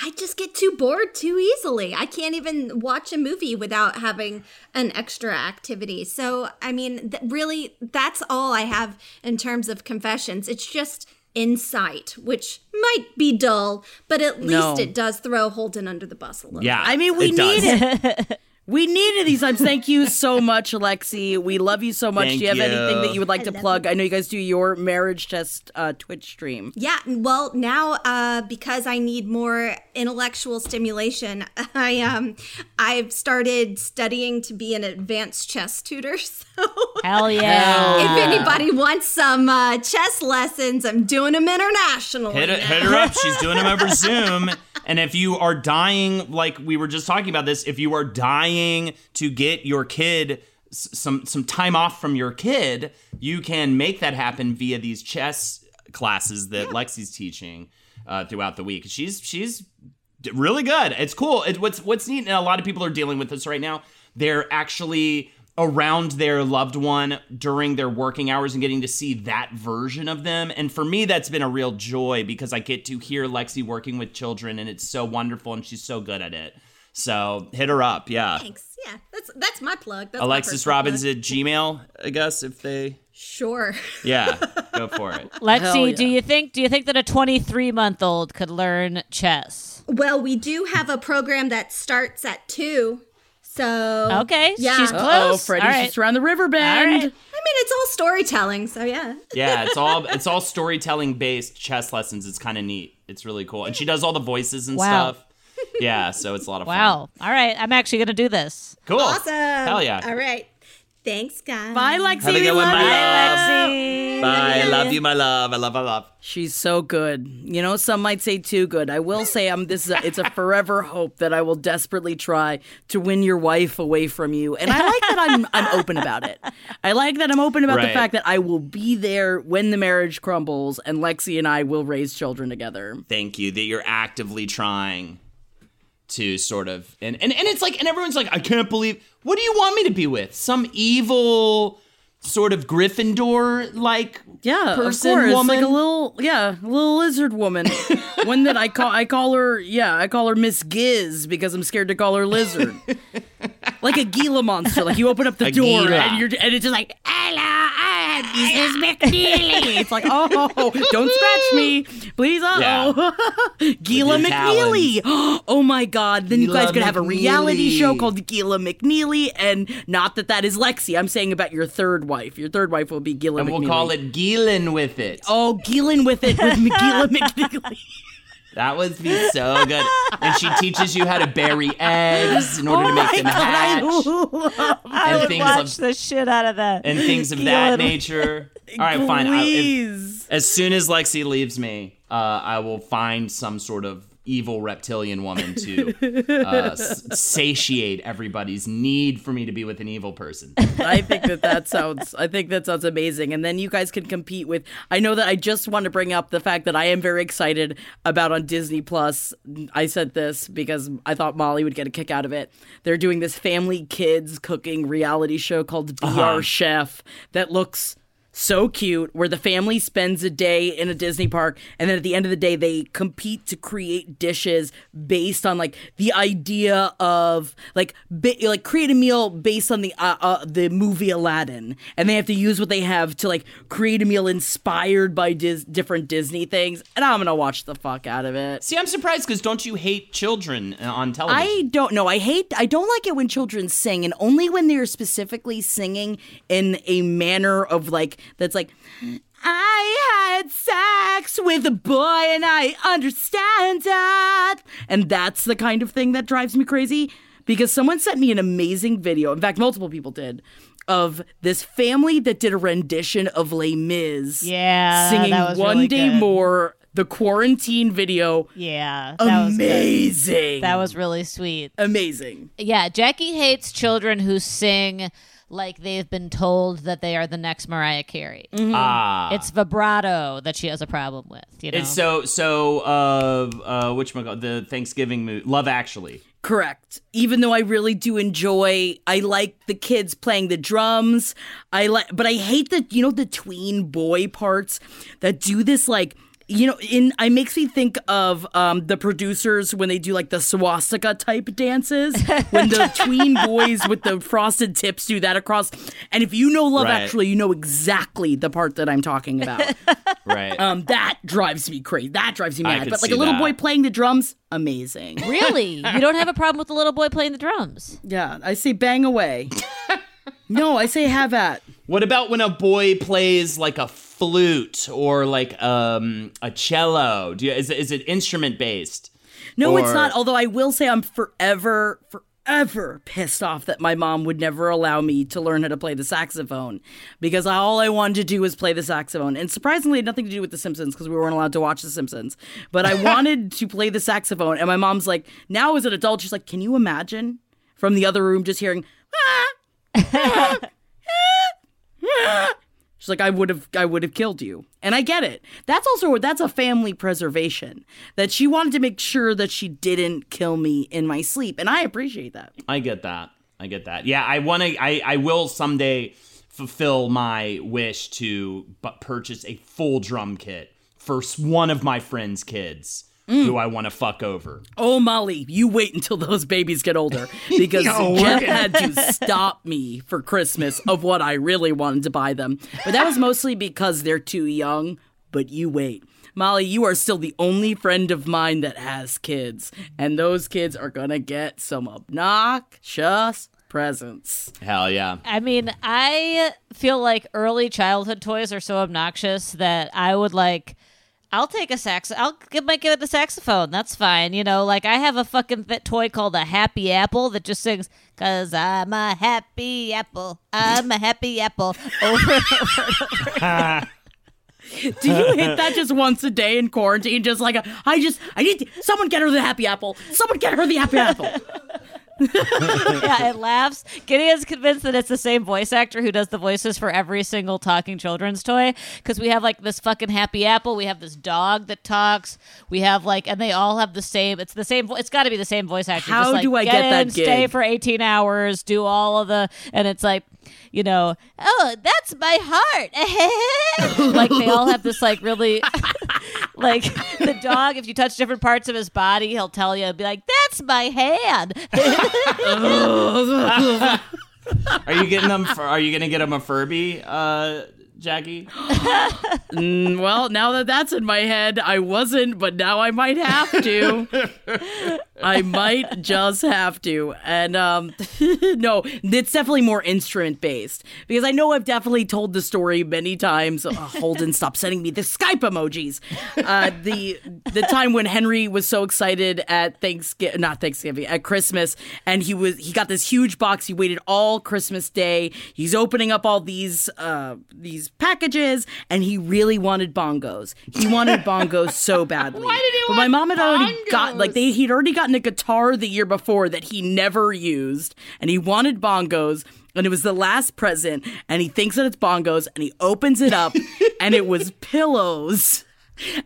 I just get too bored too easily. I can't even watch a movie without having an extra activity. So, I mean, th- really that's all I have in terms of confessions. It's just insight, which might be dull, but at No. least it does throw Holden under the bus a little. Yeah. I mean, we it does. need it. [laughs] We needed these times. Thank you so [laughs] much, Alexi. We love you so much. Thank do you have you. anything that you would like to plug? I know you guys do your marriage test uh, Twitch stream. Yeah, well, now uh, because I need more intellectual stimulation, [laughs] I um I've started studying to be an advanced chess tutor. [laughs] So Hell yeah. if anybody wants some uh, chess lessons, I'm doing them internationally. Hit, her- hit her up. She's doing them over Zoom. And if you are dying, like we were just talking about this, if you are dying to get your kid some some time off from your kid, you can make that happen via these chess classes that Lexi's teaching uh, throughout the week. She's she's really good. It's cool. It, what's what's neat, and a lot of people are dealing with this right now. They're actually around their loved one during their working hours and getting to see that version of them. And for me, that's been a real joy because I get to hear Lexi working with children, and it's so wonderful, and she's so good at it. So hit her up, yeah. Thanks. Yeah, that's that's my plug. That's Alexis personal Robbins plug. at Gmail, I guess if they, Sure. yeah, [laughs] go for it. Lexi, Hell yeah. do you think do you think that a 23 month old could learn chess? Well, we do have a program that starts at two. So Okay, yeah. she's Oh, close. Freddie's All right. just around the river bend. right. I mean, it's all storytelling. So yeah. Yeah, [laughs] it's all it's all storytelling based chess lessons. It's kind of neat. It's really cool, and she does all the voices and Wow. stuff. Yeah, so it's a lot of fun. Wow. All right. I'm actually going to do this. Cool. Awesome. Hell yeah. All right. Thanks, guys. Bye, Lexi. Have a We good one, love my you. love. Bye. I love you, my love. I love, I love. She's so good. You know, some might say too good. I will say I'm this is a, it's a forever hope that I will desperately try to win your wife away from you. And I like that I'm I'm open about it. I like that I'm open about the fact that I will be there when the marriage crumbles and Lexi and I will raise children together. Thank you that you're actively trying to sort of and, and and it's like and everyone's like I can't believe what do you want me to be with some evil sort of Gryffindor like Yeah, person of course. woman Like a little yeah, a little lizard woman. [laughs] One that I call I call her yeah, I call her Miss Giz because I'm scared to call her lizard. [laughs] like a Gila monster. Like you open up the A door Gila. and you're and it's just like hello, I'm Mrs. McNeely. it's like oh, don't scratch me, please. Oh, [laughs] Gila your McNeely. [gasps] Oh my God! Then you guys could have a reality show called Gila McNeely, and not that that is Lexi. I'm saying about your third wife. Your third wife will be Gila and McNeely. we'll call it Gillen with it Oh, Gillen with it with [laughs] Gila McNeely. That would be so good. And she teaches you how to bury eggs in order to make them hatch. I and would things watch of the shit out of that. and things of that Gillen. nature. All right fine. I, if- As soon as Lexi leaves me, uh, I will find some sort of evil reptilian woman to [laughs] uh, satiate everybody's need for me to be with an evil person. I think that that sounds. I think that sounds amazing. And then you guys can compete with. I know that I just want to bring up the fact that I am very excited about on Disney Plus. I said this because I thought Molly would get a kick out of it. They're doing this family kids cooking reality show called Be Our Chef that looks so cute where the family spends a day in a Disney park and then at the end of the day they compete to create dishes based on like the idea of like bi- like create a meal based on the uh, uh, the movie Aladdin and they have to use what they have to like create a meal inspired by dis- different Disney things and I'm going to watch the fuck out of it. See, I'm surprised because don't you hate children uh, on television? I don't know. I hate. I don't like it when children sing, and only when they're specifically singing in a manner of like that's like. I had sex with a boy and I understand that. And that's the kind of thing that drives me crazy because someone sent me an amazing video. In fact, multiple people did of this family that did a rendition of Les Mis. Yeah, Singing that was One really Day good. More, the quarantine video. Yeah, that was. Amazing. That was really sweet. amazing. Yeah, Jackie hates children who sing like they've been told that they are the next Mariah Carey. ah. It's vibrato that she has a problem with. You know, It's so so. Uh, uh, which the Thanksgiving movie, Love Actually. Correct. Even though I really do enjoy, I like the kids playing the drums. I like, but I hate the you know the tween boy parts that do this like. You know, in it makes me think of um, the producers when they do like the swastika type dances. when the [laughs] tween boys with the frosted tips do that across. And if you know Love Right. Actually, you know exactly the part that I'm talking about. Right. um, that drives me crazy. That drives me I mad. could But like see a little that. boy playing the drums, amazing. really, you don't have a problem with the little boy playing the drums. Yeah, I say bang away. [laughs] no, I say have at. What about when a boy plays like a flute or like um, a cello? Do you, is it, is it instrument based? No, it's not. Although I will say I'm forever, forever pissed off that my mom would never allow me to learn how to play the saxophone because all I wanted to do was play the saxophone. And surprisingly, it had nothing to do with The Simpsons because we weren't allowed to watch The Simpsons. But I [laughs] wanted to play the saxophone. And my mom's like, now as an adult, she's like, can you imagine from the other room just hearing, "Ah, She's like, I would have, I would have killed you, and I get it. That's also that's a family preservation that she wanted to make sure that she didn't kill me in my sleep, and I appreciate that. I get that. I get that. Yeah, I want to. I I will someday fulfill my wish to bu- purchase a full drum kit for one of my friends' kids Mm. who I want to fuck over. Oh, Molly, you wait until those babies get older [laughs] because Jen had to [laughs] stop me for Christmas of what I really wanted to buy them, but that was mostly because they're too young. But you wait. Molly, you are still the only friend of mine that has kids, and those kids are gonna get some obnoxious presents. Hell yeah. I mean, I feel like early childhood toys are so obnoxious that I would like. I'll take a sax. I'll give my give it the saxophone. That's fine. You know, like I have a fucking th- toy called a Happy Apple that just sings "Cause I'm a happy apple. I'm a happy apple." [laughs] Over and over and over. [laughs] Do you hit that just once a day in quarantine? Just like, a, I just, I need to, someone get her the happy apple. Someone get her the happy apple. [laughs] [laughs] yeah, it laughs. Gideon's convinced that it's the same voice actor who does the voices for every single talking children's toy. Because we have like this fucking happy apple, we have this dog that talks, we have like, and they all have the same. It's the same. vo- It's got to be the same voice actor. How Just, like, do I get, get that in, Stay for eighteen hours, do all of the, and it's like. You know, oh, that's my heart. [laughs] like they all have this like really [laughs] like [laughs] the dog, if you touch different parts of his body, he'll tell you, be like, that's my hand. [laughs] [laughs] Are you getting them? For, are you gonna get him a Furby, uh, Jackie? [gasps] Mm, well, now that that's in my head, I wasn't, but now I might have to. I might just have to. And um [laughs] no, it's definitely more instrument based because I know I've definitely told the story many times. Oh, Holden, stop sending me the Skype emojis. Uh, the the time when Henry was so excited at Thanksgiving, not Thanksgiving, at Christmas, and he was he got this huge box. He waited all Christmas Day. He's opening up all these uh these packages, and he really wanted bongos. He wanted [laughs] bongos so badly. Why did he But my mom had already got like they he'd already gotten a guitar the year before that he never used, and he wanted bongos. And it was the last present, and he thinks that it's bongos, and he opens it up, [laughs] and it was pillows.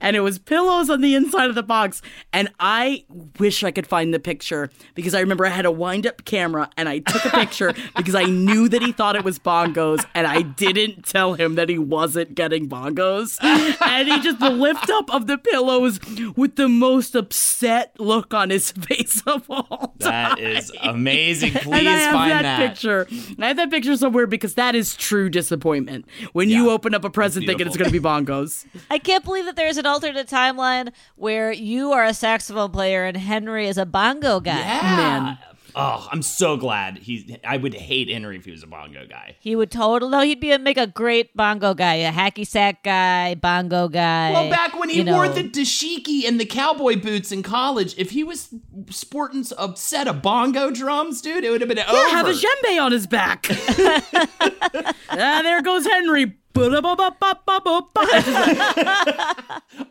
And it was pillows on the inside of the box. And I wish I could find the picture because I remember I had a wind up camera and I took a picture [laughs] because I knew that he thought it was bongos and I didn't tell him that he wasn't getting bongos. And he just the lift up of the pillows with the most upset look on his [laughs] face of all time. That is amazing. Please and I have find that, that. picture. I have that picture somewhere because that is true disappointment. When you open up a present thinking it's going to be bongos. I can't believe that there's an alternate timeline where you are a saxophone player and Henry is a bongo guy. Man. Oh, I'm so glad he. I would hate Henry if he was a bongo guy. He would totally no, he'd be a, make a great bongo guy, a hacky sack guy, bongo guy. Well, back when he you know. wore the dashiki and the cowboy boots in college, if he was sporting a set of bongo drums, dude, it would have been over. Yeah, have a djembe on his back. [laughs] ah, there goes Henry.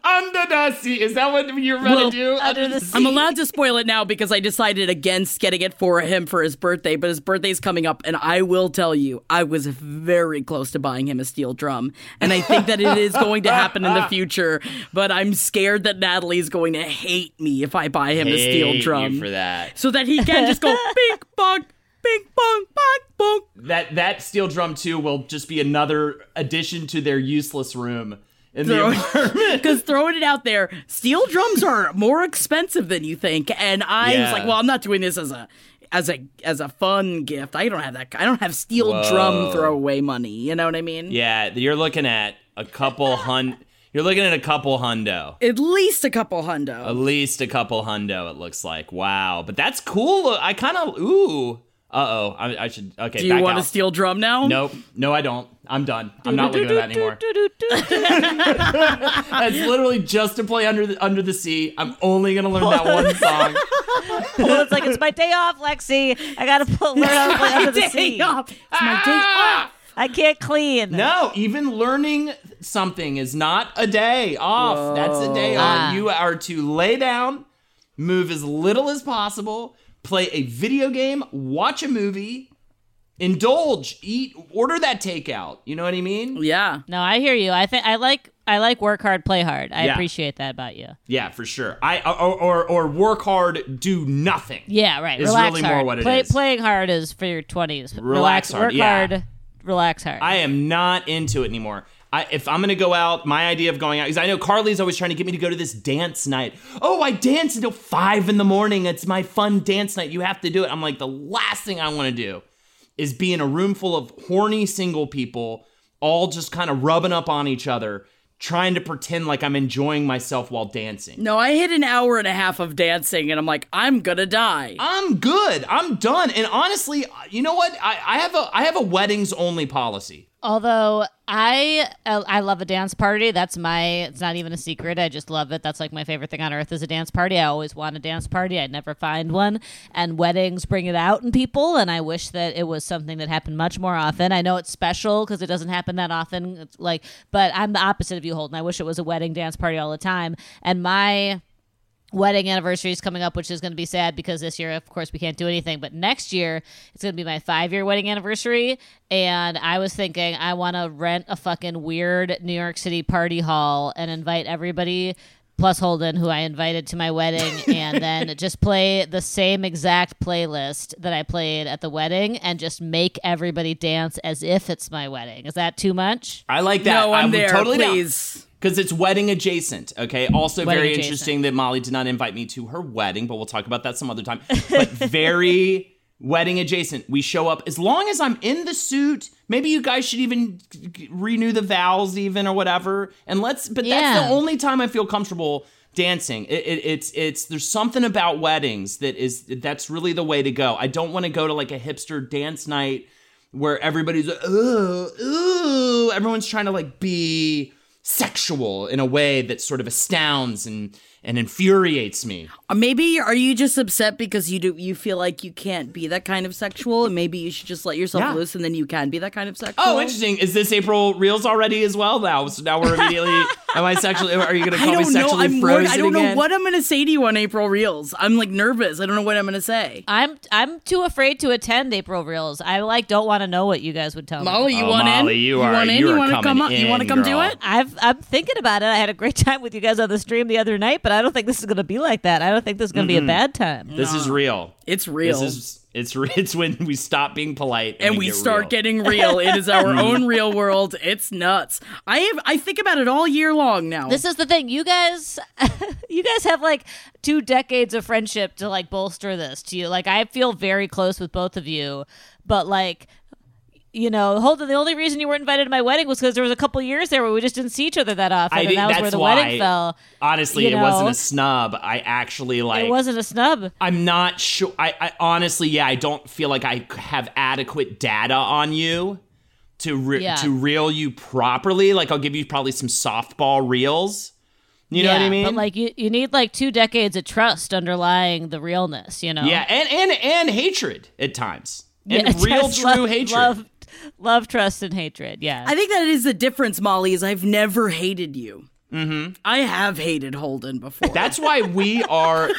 Under the sea. Is that what you're going to Well, do? Under the sea. I'm allowed to spoil it now because I decided against getting it for him for his birthday, but his birthday's coming up, and I will tell you, I was very close to buying him a steel drum. And I think that it is going to happen in the [laughs] future, but I'm scared that Natalie's going to hate me if I buy him a steel Hate you drum. for that. So that he can just go [laughs] bing bong, bing bong, bong, bong. That that steel drum too will just be another addition to their useless room in the apartment. Because throwing it out there, steel drums are more expensive than you think. And I was like, well, I'm not doing this as a as a as a fun gift. I don't have that. I don't have steel Whoa. drum throwaway money. You know what I mean? Yeah, you're looking at a couple hun. You're looking at a couple hundo. At least a couple hundo. At least a couple hundo. It looks like. Wow, but that's cool. I kind of ooh. Uh oh. I, I should. Okay. Do you back want out. a steel drum now? Nope. No, I don't. I'm done. I'm not looking at that anymore. [laughs] That's literally just to play under the under the sea. I'm only gonna learn that one [laughs] song. well, it's like it's my day off, Lexi. I gotta put, learn how to play under the [laughs] sea. off. It's my day off. I can't clean. No, even learning something is not a day off. That's a day Ah. on. You are to lay down, move as little as possible, play a video game, watch a movie, indulge, eat, order that takeout. You know what I mean? Yeah. No, I hear you. I think I like I like work hard, play hard. I Yeah. appreciate that about you. Yeah, for sure. I uh, or or, or work hard, do nothing. Yeah, right. Is relax really hard. more what it Play, is. Playing hard is for your twenties. Relax hard, Work yeah. hard. Relax hard. I am not into it anymore. I, if I'm gonna go out, my idea of going out because I know Carly's always trying to get me to go to this dance night. Oh, I dance until five in the morning. It's my fun dance night. You have to do it. I'm like, the last thing I want to do is be in a room full of horny single people, all just kind of rubbing up on each other, trying to pretend like I'm enjoying myself while dancing. No, I hit an hour and a half of dancing, and I'm like, I'm gonna die. I'm good. I'm done. And honestly, you know what? I, I have a I have a weddings only policy. Although I uh, I love a dance party. That's my. It's not even a secret. I just love it. That's like my favorite thing on earth is a dance party. I always want a dance party. I never find one. And weddings bring it out in people. And I wish that it was something that happened much more often. I know it's special because it doesn't happen that often. It's like, but I'm the opposite of you, Holden. I wish it was a wedding dance party all the time. And my wedding anniversary is coming up, which is going to be sad because this year, of course, we can't do anything. But next year, it's going to be my five year wedding anniversary. And I was thinking, I want to rent a fucking weird New York City party hall and invite everybody. Plus Holden, who I invited to my wedding, [laughs] and then just play the same exact playlist that I played at the wedding, and just make everybody dance as if it's my wedding. Is that too much? I like that. No, I'm I'm there, totally down. Because it's wedding adjacent. Okay. Also, Wedding very adjacent. interesting that Molly did not invite me to her wedding, but we'll talk about that some other time. But [laughs] very wedding adjacent. We show up as long as I'm in the suit. Maybe you guys should even renew the vows, even or whatever. And let's. But that's the only time I feel comfortable dancing. It, it, it's it's there's something about weddings that is that's really the way to go. I don't want to go to like a hipster dance night where everybody's like, ooh, ooh, everyone's trying to like be sexual in a way that sort of astounds and and infuriates me. Or maybe are you just upset because you do you feel like you can't be that kind of sexual, and maybe you should just let yourself Yeah. loose, and then you can be that kind of sexual. Oh, interesting. Is this April Reels already as well? Now, so now we're immediately. [laughs] am I sexually? Are you going to I call me don't know. sexually I'm frozen worried. I don't know what I'm going to say to you on April Reels. I'm like nervous. I don't know what I'm going to say. I'm I'm too afraid to attend April Reels. I like don't want to know what you guys would tell me. Molly, you Oh, want Molly, in? you are- want in? you You want to come coming up? You want to in, come do it? I've I'm thinking about it. I had a great [laughs] time with you guys on the stream the other night, but I don't think this is going to be like that. I don't think this is going to be a bad time. This is real. It's real. This is it's re- [laughs] it's when we stop being polite and, and we get start real. getting real. It is our [laughs] mm. own real world. It's nuts. I have I think about it all year long now. This is the thing. You guys [laughs] you guys have like two decades of friendship to like bolster this to you. Like I feel very close with both of you, but like you know, Holden, the only reason you weren't invited to my wedding was because there was a couple years there where we just didn't see each other that often, I and think that was that's where the why. wedding fell. Honestly, you it wasn't a snub. I actually like. It wasn't a snub. I'm not sure. I, I honestly, yeah, I don't feel like I have adequate data on you to re- Yeah. to reel you properly. Like I'll give you probably some softball reels. You know what I Yeah, mean? But like you, you need like two decades of trust underlying the realness. You know. yeah, and and and hatred at times, and Yeah, [laughs] real just true love, hatred. Love, [laughs] love, trust, and hatred. Yeah. I think that is the difference, Molly. Is I've never hated you. Mm-hmm. I have hated Holden before. That's why we are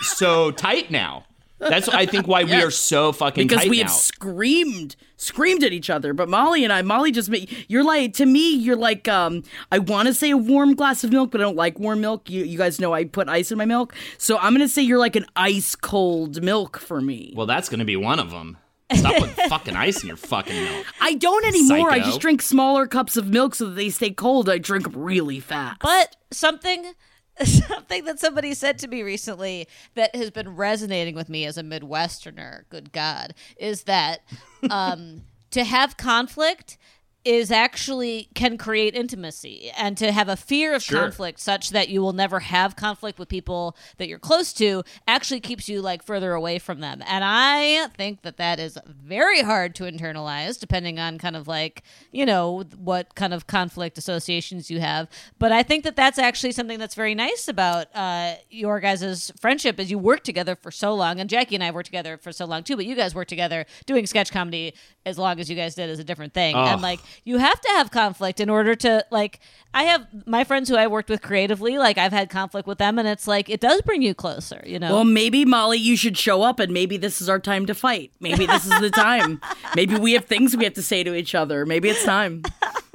so tight now. That's I think why we are so fucking because tight we now. have screamed screamed at each other but molly and i molly just make you're like to me you're like um i want to say a warm glass of milk but i don't like warm milk you, you guys know i put ice in my milk so i'm gonna say you're like an ice cold milk for me well, that's gonna be one of them. Stop putting fucking ice in your fucking milk. [laughs] i don't anymore. I just drink smaller cups of milk so that they stay cold. I drink really fast. But something [laughs] something that somebody said to me recently that has been resonating with me as a Midwesterner, good God, is that [laughs] um, to have conflict is actually can create intimacy and to have a fear of Sure. conflict such that you will never have conflict with people that you're close to actually keeps you like further away from them. And i think that that is very hard to internalize depending on kind of like you know what kind of conflict associations you have. But i think that that's actually something that's very nice about uh, your guys' friendship is you work together for so long and jackie and i worked together for so long too but you guys worked together doing sketch comedy as long as you guys did is a different thing. And like you have to have conflict in order to like i have my friends who i worked with creatively like i've had conflict with them and it's like it does bring you closer you know well, maybe Molly, you should show up, and maybe this is our time to fight. Maybe this is the [laughs] time. maybe we have things we have to say to each other. Maybe it's time.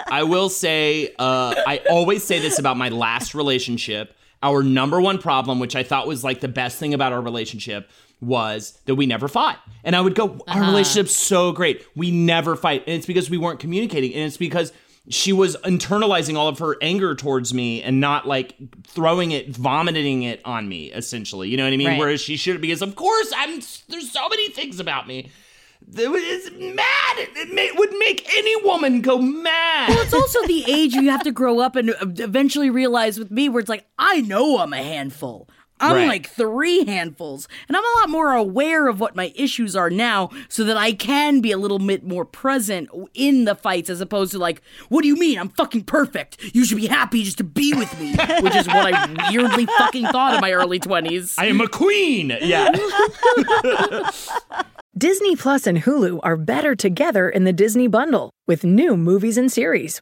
I will say, uh, I always say this about my last relationship. Our number one problem, which I thought was like the best thing about our relationship, was that we never fought. And I would go, Our uh-huh. relationship's so great. We never fight. And it's because we weren't communicating. And it's because she was internalizing all of her anger towards me and not like throwing it, vomiting it on me, essentially. You know what I mean? Right. Whereas she should, because of course, I'm, there's so many things about me. that is mad. It may, would make any woman go mad. Well, it's also the age you have to grow up and uh, eventually realize with me where it's like, I know I'm a handful. I'm Right. like three handfuls. And I'm a lot more aware of what my issues are now so that I can be a little bit more present in the fights as opposed to like, what do you mean? I'm fucking perfect. You should be happy just to be with me, which is what I [laughs] weirdly fucking thought in my early 20s. I am a queen. Yeah. [laughs] Disney Plus and Hulu are better together in the Disney Bundle with new movies and series.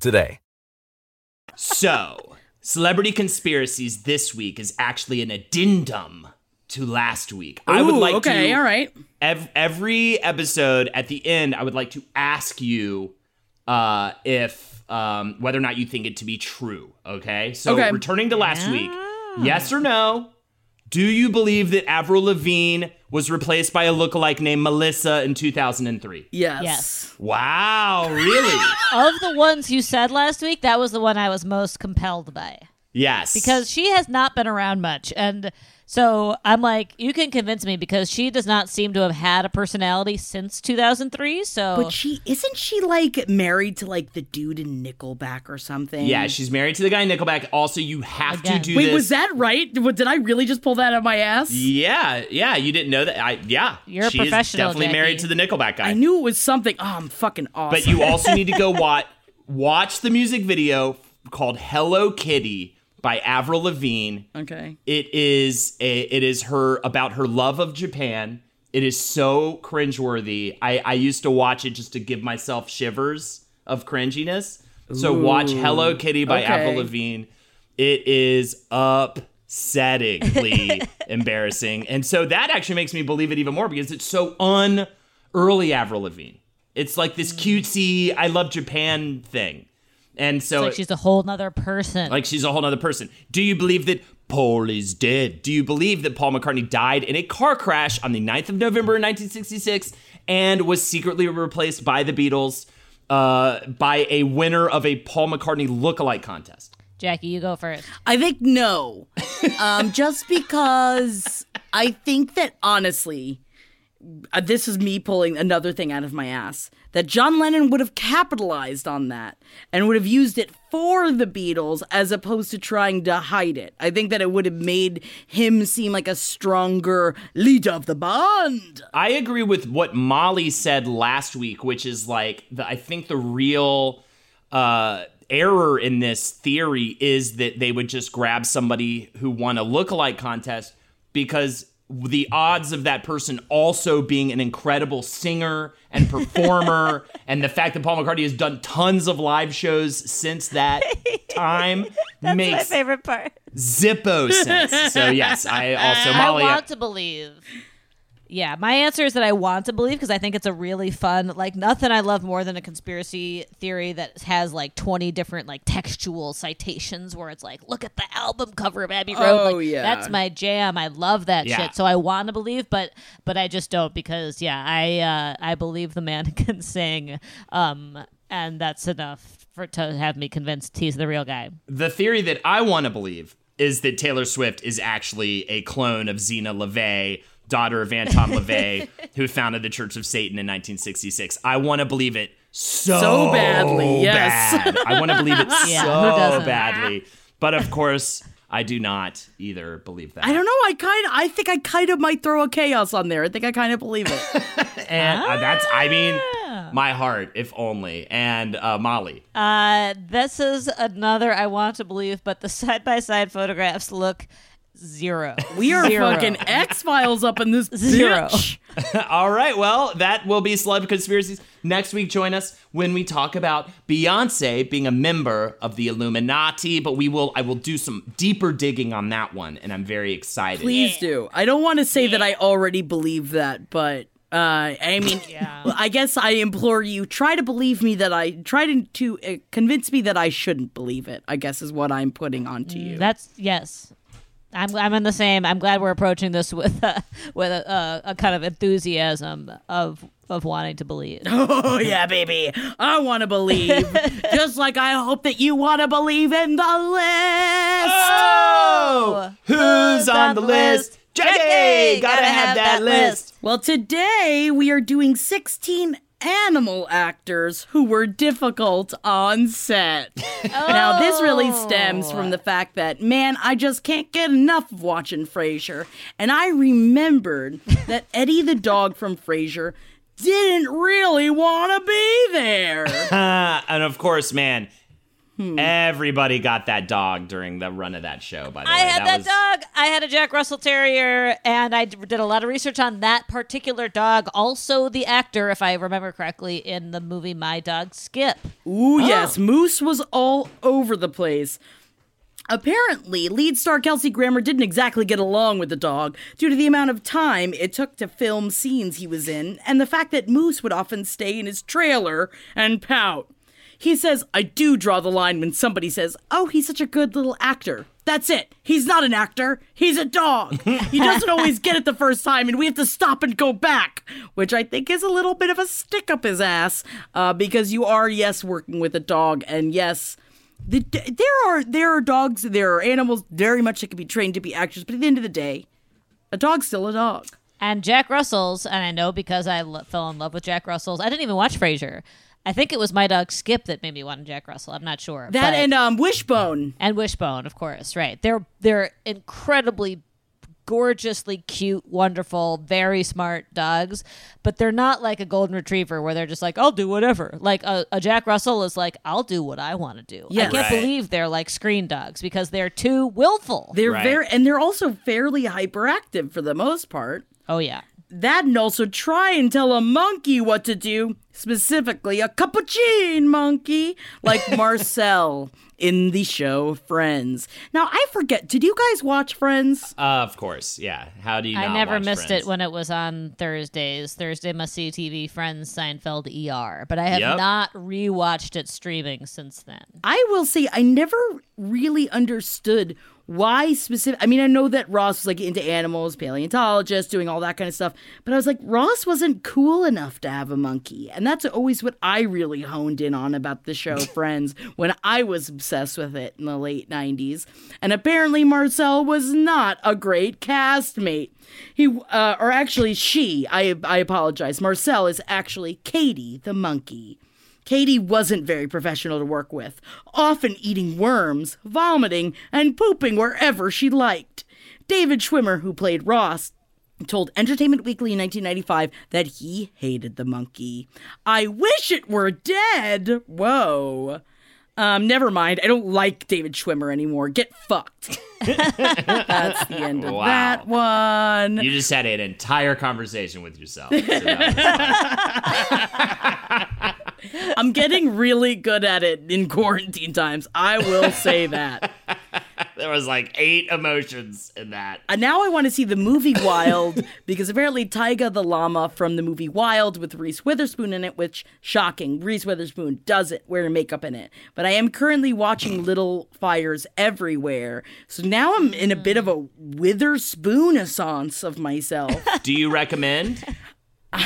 today. So, celebrity conspiracies this week is actually an addendum to last week. I would like okay, to all right. ev- every episode at the end, I would like to ask you uh, if um, whether or not you think it to be true. Okay, so Okay. returning to last week, yes or no? Do you believe that Avril Lavigne was replaced by a lookalike named Melissa in 2003? Yes. Yes. Wow, really? Of the ones you said last week, that was the one I was most compelled by yes. because she has not been around much. And so I'm like, you can convince me because she does not seem to have had a personality since 2003. So But she isn't she like married to like the dude in Nickelback or something? yeah, she's married to the guy in Nickelback. Also, you have Again. to do Wait, this. was that right? Did did I really just pull that out of my ass? Yeah, yeah, you didn't know that. I yeah, You're a she is professional, definitely married to the Nickelback guy. I knew it was something. Oh, I'm fucking awesome. But you also [laughs] need to go watch watch the music video called "Hello Kitty" by Avril Lavigne. okay. It is a, it is her about her love of Japan. It is so cringeworthy. I I used to watch it just to give myself shivers of cringiness. So watch "Hello Kitty" by okay. Avril Lavigne. It is upsettingly [laughs] embarrassing, and so that actually makes me believe it even more because it's so un early Avril Lavigne. It's like this mm. cutesy "I love Japan" thing, and so it's like she's a whole nother person. like she's a whole other person. Do you believe that Paul is dead? Do you believe that Paul McCartney died in a car crash on the 9th of November in 1966 and was secretly replaced by the Beatles uh, by a winner of a Paul McCartney lookalike contest? Jackie, you go first. I think no. um, just because I think that honestly, uh, this is me pulling another thing out of my ass. That John Lennon would have capitalized on that and would have used it for the Beatles as opposed to trying to hide it. I think that it would have made him seem like a stronger leader of the band. I agree with what Molly said last week, which is like the, I think the real uh, error in this theory is that they would just grab somebody who won a lookalike contest because the odds of that person also being an incredible singer and performer, [laughs] and the fact that Paul McCartney has done tons of live shows since that [laughs] time My makes favorite part. zippo sense. So yes, I also Molly. I want to believe. Yeah, my answer is that I want to believe because I think it's a really fun, like nothing I love more than a conspiracy theory that has like 20 different like textual citations where it's like, look at the album cover of Abbey Road. Oh, like, yeah. That's my jam. I love that Yeah. shit. So I want to believe, but but I just don't because yeah, I uh, I believe the man [laughs] can sing, um, and that's enough for to have me convinced he's the real guy. the theory that I want to believe is that Taylor Swift is actually a clone of Zeena LaVey, daughter of Anton LaVey, [laughs] who founded the Church of Satan in 1966. I want to believe it so, So badly, yes. bad. I want to believe it [laughs] Yeah, so badly. But of course, I do not either believe that. I don't know. I kind of, I think I kind of might throw a chaos on there. I think I kind of believe it. [laughs] And uh, that's, I mean, Ah. my heart, if only. And uh, Molly. Uh, this is another I want to believe, but the side by side photographs look zero. We are Zero. fucking X Files up in this Zero. bitch. [laughs] All right, well, that will be Celeb Conspiracies. Next week, join us when we talk about Beyonce being a member of the Illuminati, but we will I will do some deeper digging on that one, and I'm very excited. Please do. I don't want to say that I already believe that, but uh, I mean, Yeah. I guess I implore you try to believe me that I try to, to uh, convince me that I shouldn't believe it. I guess is what I'm putting onto you. That's yes. I'm I'm in the same. I'm glad we're approaching this with a, with a, a, a kind of enthusiasm of of wanting to believe. [laughs] oh yeah, baby, I want to believe, [laughs] just like I hope that you want to believe in the list. Oh, oh! who's on the list? Jackie, gotta have that list. Well, today we are doing 16 animal actors who were difficult on set. [laughs] Now, this really stems from oh. the fact that, man, I just can't get enough of watching Frasier. And I remembered [laughs] that Eddie the dog from Frasier didn't really want to be there. [laughs] And of course, man, Hmm. everybody got that dog during the run of that show. By the I way, I had that, was- dog. I had a Jack Russell Terrier, and I did a lot of research on that particular dog. Also, the actor, if I remember correctly, in the movie My Dog Skip. Ooh, ah. yes, Moose was all over the place. Apparently, lead star Kelsey Grammer didn't exactly get along with the dog due to the amount of time it took to film scenes he was in and the fact that Moose would often stay in his trailer and pout. He says, I do draw the line when somebody says, Oh, he's such a good little actor. That's it. He's not an actor. He's a dog. He doesn't [laughs] always get it the first time, and we have to stop and go back, which I think is a little bit of a stick up his ass uh, because you are, yes, working with a dog, and yes, the, there are there are dogs, there are animals very much that can be trained to be actors, but at the end of the day, a dog's still a dog. And Jack Russell's, and I know because I lo- fell in love with Jack Russell's. I didn't even watch Frasier. I think it was my dog Skip that made me want Jack Russell. I'm not sure. That but- and um, Wishbone. and Wishbone, of course. Right? They're they're incredibly gorgeously cute, wonderful, very smart dogs, but they're not like a golden retriever where they're just like, I'll do whatever. Like a, a Jack Russell is like, I'll do what I want to do. Yes. I can't Right. believe they're like screen dogs because they're too willful. They're Right. very and they're also fairly hyperactive for the most part. oh yeah. That and also try and tell a monkey what to do, specifically a cappuccino monkey, like [laughs] Marcel in the show Friends. Now I forget, did you guys watch Friends? Uh, of course, yeah. How do you? I not never watch missed Friends? it when it was on Thursdays. Thursday must see TV, Friends, Seinfeld, ER. But I have Yep. not rewatched it streaming since then. I will say I never really understood why specific I mean I know that Ross was like into animals, paleontologist, doing all that kind of stuff, but I was like Ross wasn't cool enough to have a monkey. And that's always what I really honed in on about the show [laughs] Friends when I was obsessed with it in the late 90s. And apparently Marcel was not a great castmate. He uh, or actually she, I I apologize. Marcel is actually Katie the monkey. Katie wasn't very professional to work with, often eating worms, vomiting, and pooping wherever she liked. David Schwimmer, who played Ross, told Entertainment Weekly in 1995 that he hated the monkey. I wish it were dead. Whoa. Um, never mind. I don't like David Schwimmer anymore. Get fucked. [laughs] That's the end of Wow. that one. You just had an entire conversation with yourself. So [laughs] I'm getting really good at it in quarantine times. I will say that. [laughs] [laughs] there was like eight emotions in that. And now I want to see the movie Wild [laughs] because apparently Tyga the llama from the movie Wild with Reese Witherspoon in it, which shocking, Reese Witherspoon doesn't wear makeup in it. But I am currently watching Little Fires Everywhere, so now I'm in a bit of a Witherspoon essence of myself. [laughs] Do you recommend?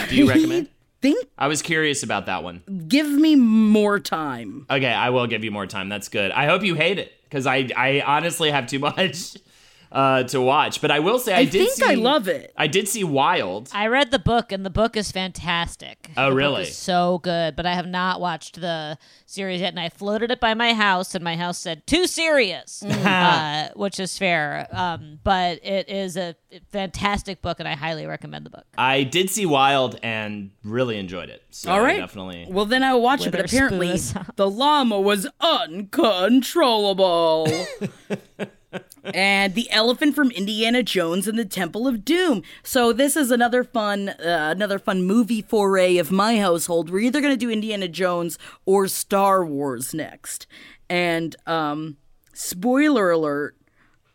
Do you recommend? Think, I was curious about that one. give me more time. Okay, I will give you more time. That's good. I hope you hate it because I, I honestly have too [laughs] much uh, to watch. But I will say I, I, did think see, I love it. I did see Wild. I read the book, and the book is fantastic. Oh, The book really? is so good, but I have not watched the series yet. And I floated it by my house, and my house said too serious, uh, which is fair. Um, but it is a fantastic book, and I highly recommend the book. I did see Wild and really enjoyed it. So All right. definitely. Well, then I'll watch it. But apparently, [laughs] the llama was uncontrollable. [laughs] and the elephant from Indiana Jones and the Temple of Doom. So this is another fun, uh, another fun movie foray of my household. We're either going to do Indiana Jones or Star Wars next. And um, spoiler alert,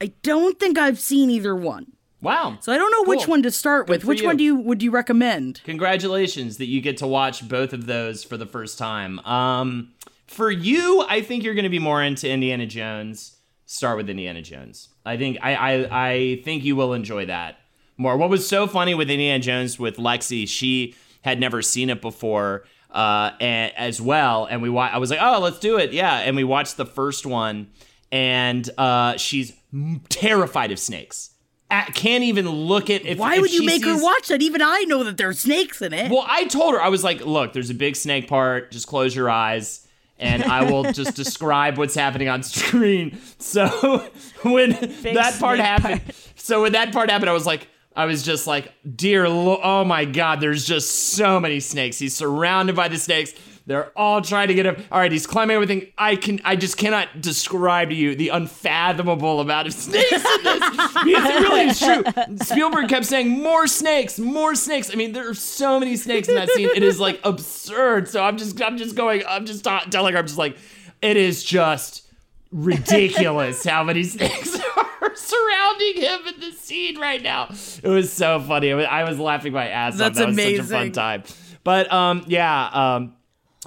I don't think I've seen either one. Wow. So I don't know which one to start with. Which you. one do you would you recommend? Congratulations that you get to watch both of those for the first time. Um, for you, I think you're going to be more into Indiana Jones. Start with Indiana Jones. I think I, I I think you will enjoy that more. What was so funny with Indiana Jones with Lexe, she had never seen it before uh, and, as well, and we wa- I was like, oh, let's do it, yeah. And we watched the first one, and uh, she's m- terrified of snakes. Uh, can't even look at. If, Why if would you make her watch that? Even I know that there are snakes in it. well, I told her I was like, "Look, there's a big snake part. Just close your eyes, and I will [laughs] just describe what's happening on screen." So [laughs] when that part happened, so when that part happened, I was like, I was just like, "Dear, oh my God, there's just so many snakes. He's surrounded by the snakes." They're all trying to get him. All right, he's climbing everything. I can, I just cannot describe to you the unfathomable amount of [laughs] snakes in this. because it really is true. Spielberg kept saying more snakes, more snakes. I mean, there are so many snakes in that scene. It is like absurd. So I'm just, I'm just going, I'm just ta- telling her, I'm just like, it is just ridiculous how many [laughs] snakes are surrounding him in the scene right now. It was so funny. I was, I was laughing my ass off. That's That was such a amazing. fun time. But um, yeah, um,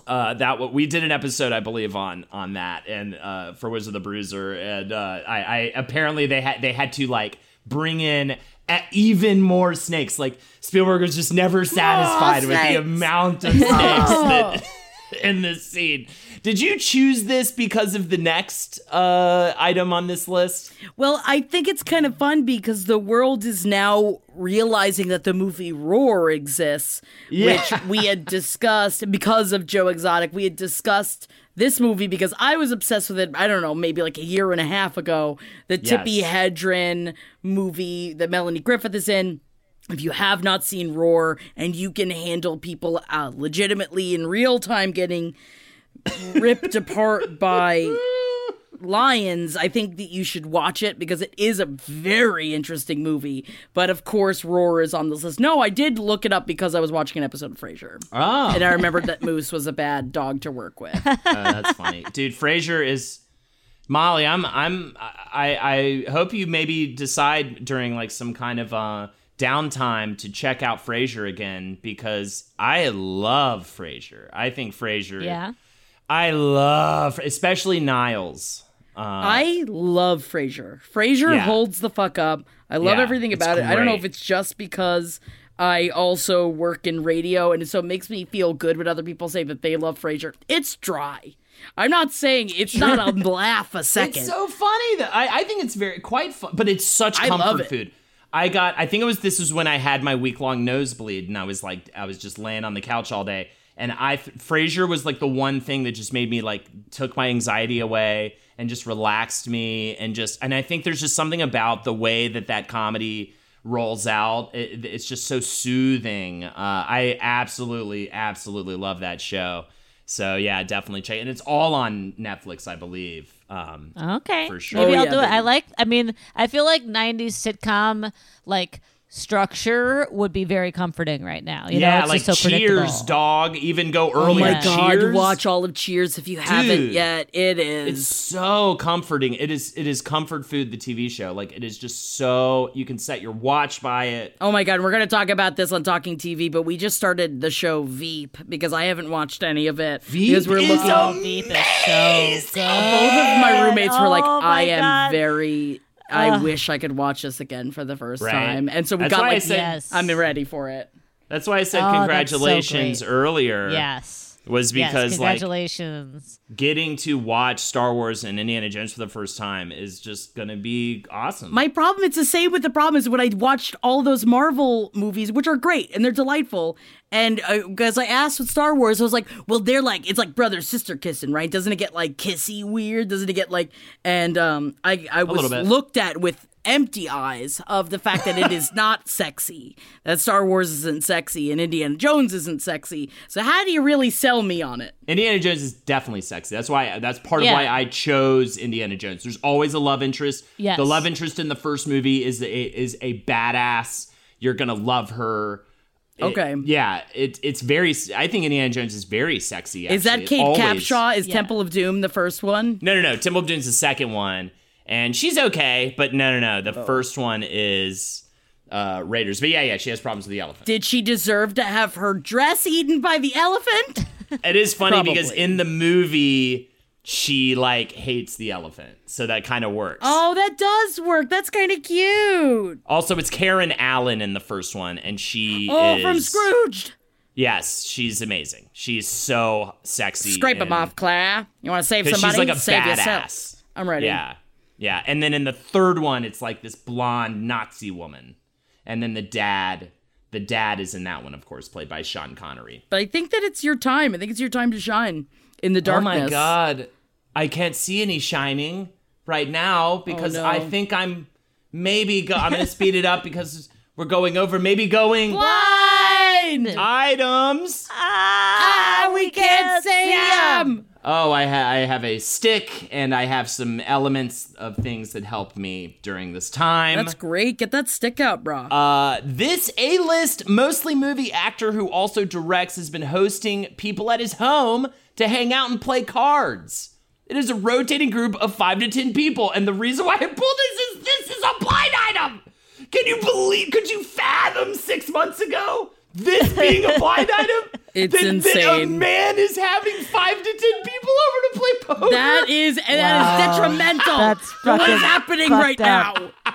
uh, that what we did an episode, I believe, on on that and uh, for Wizard of the Bruiser, and uh, I, I apparently they had they had to like bring in even more snakes. Like Spielberg was just never satisfied with the amount of [laughs] snakes that [laughs] in this scene. Did you choose this because of the next uh, item on this list? Well, I think it's kind of fun because the world is now realizing that the movie Roar exists, Yeah. which we had [laughs] discussed because of Joe Exotic. We had discussed this movie because I was obsessed with it, I don't know, maybe like a year and a half ago. The Tippi Yes. Hedren movie that Melanie Griffith is in. If you have not seen Roar and you can handle people uh, legitimately in real time getting ripped apart by lions, I think that you should watch it because it is a very interesting movie. But of course, Roar is on this list. No, I did look it up because I was watching an episode of Frasier. Oh, And I remembered that [laughs] Moose was a bad dog to work with. Uh, that's funny, dude. Frasier is Molly. I'm. I'm. I. I hope you maybe decide during like some kind of uh downtime to check out Frasier again because I love Frasier. I think Frasier. Yeah. I love, especially Niles. Uh, I love Frasier. Frasier Yeah. holds the fuck up. I love Yeah, everything about it. I don't know if it's just because I also work in radio and so it makes me feel good when other people say that they love Frasier. It's dry. I'm not saying it's not a laugh a [laughs] second. It's so funny that I, I think it's very quite fun, but it's such comfort food. I got I think it was this was when I had my week long nosebleed and I was like I was just laying on the couch all day and I Frasier was like the one thing that just made me like took my anxiety away and just relaxed me and just and I think there's just something about the way that that comedy rolls out it, it's just so soothing uh, I absolutely absolutely love that show so yeah definitely check and it's all on Netflix I believe um, Okay. For sure. Maybe Oh, I'll yeah, do it. I like I mean, I feel like 90s sitcom like structure would be very comforting right now. You yeah, know, it's like just so Cheers, dog. Even go Oh early. my Yeah. god, Cheers. watch all of Cheers if you haven't yet. It is. It's so comforting. It is. It is comfort food. The TV show, like it is just so you can set your watch by it. Oh my god, we're gonna talk about this on Talking TV, but we just started the show Veep because I haven't watched any of it. Veep because we're is looking. so Veep is so good. both of my roommates were like, Oh my "I am God. very. I wish I could watch this again for the first Right. time." And so we That's got why I like, said- Yes. I'm ready for it. That's why I said Oh, that's so congratulations earlier. Yes. Was Yes, because like congratulations. getting to watch Star Wars and Indiana Jones for the first time is just gonna be awesome. My problem, it's the same with the problem is when I watched all those Marvel movies, which are great and they're delightful. And because I asked with Star Wars, I was like, well, they're like, it's like brother sister kissing, right? Doesn't it get like kissy weird? Doesn't it get like, and um, I, I was looked at with empty eyes of the fact that it is [laughs] not sexy, that Star Wars isn't sexy and Indiana Jones isn't sexy. So how do you really sell me on it? Indiana Jones is definitely sexy. That's why. That's part Yeah. of why I chose Indiana Jones. There's always a love interest. Yes. The love interest in the first movie is a, is a badass. You're gonna love her. It- Okay. yeah. It it's very. I think Indiana Jones is very sexy. Is that. Kate Always. Capshaw? Is Yeah. Temple of Doom the first one? No, no, no. Temple of Doom's the second one, and she's okay. But no, no, no. Oh. The first one is uh Raiders. But yeah, yeah. She has problems with the elephant. Did she deserve to have her dress eaten by the elephant? It is funny because in the movie she like hates the elephant, so that kind of works. Oh, that does work. That's kind of cute. Also, it's Karen Allen in the first one, and she Oh, is from Scrooged. Yes, she's amazing. She's so sexy. Scrape and- him off, Claire. You want to save somebody? she's like a save badass. yourself. I'm ready. Yeah, yeah. And then in the third one, it's like this blonde Nazi woman, and then the dad. The dad is in that one, of course, played by Sean Connery. But I think that it's your time. I think it's your time to shine in the darkness. Oh my god, I can't see any shining right now because no. I think I'm maybe go- I'm gonna speed it up [laughs] because we're going over. Maybe going Blind! items. Ah, ah we can't say them. Oh, I, ha- I have a stick and I have some elements of things that helped me during this time. That's great. Get that stick out, bro. Uh, this A-list, mostly movie actor who also directs, has been hosting people at his home to hang out and play cards. It is a rotating group of five to ten people, and the reason why I pulled this is this is a blind item. Can you believe? Could you fathom six months ago this being a [laughs] blind item? It's that, That a insane. man is having five to ten people over to play poker. That is and that is detrimental That's to what fucking is happening right up. now.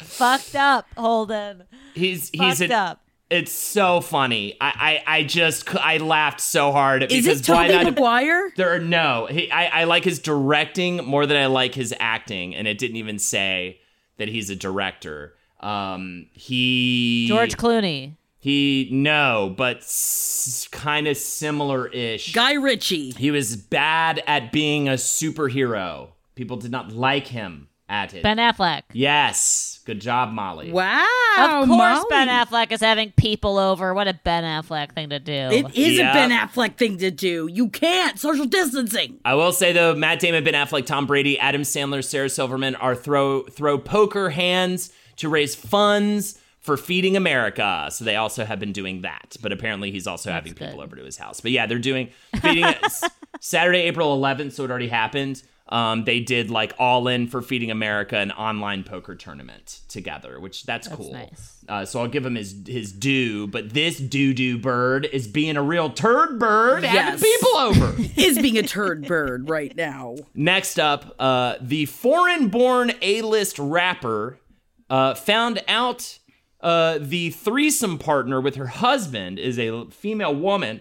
Fucked up, Holden. he's he's Fucked an, up. It's so funny. I, I I just cou- I laughed so hard Is because it Blind Tobey Item- Maguire? There are no. He, I I like his directing more than I like his acting, and it didn't even say that he's a director. Um, he George Clooney. He no, but s- kind of similar-ish. Guy Ritchie. he was bad at being a superhero. People did not like him at it. Ben Affleck. yes, good job, Molly. Wow. Of course, Ben Affleck is having people over. What a Ben Affleck thing to do. It is Yeah. a Ben Affleck thing to do. You can't. Social distancing. I will say though, Matt Damon, Ben Affleck, Tom Brady, Adam Sandler, Sarah Silverman are throw throw poker hands to raise funds for feeding America. So they also have been doing that. But apparently he's also having people over to his house. But yeah, they're doing feeding [laughs] Saturday, April 11th, so it already happened. Um, they did like all in for feeding America an online poker tournament together, which that's, cool. nice. Uh, so I'll give him his his due. But this doo doo bird is being a real turd bird, having people over. [laughs] Is being a turd bird right now. Next up, uh, the foreign born A list rapper uh, found out uh, the threesome partner with her husband is a female woman.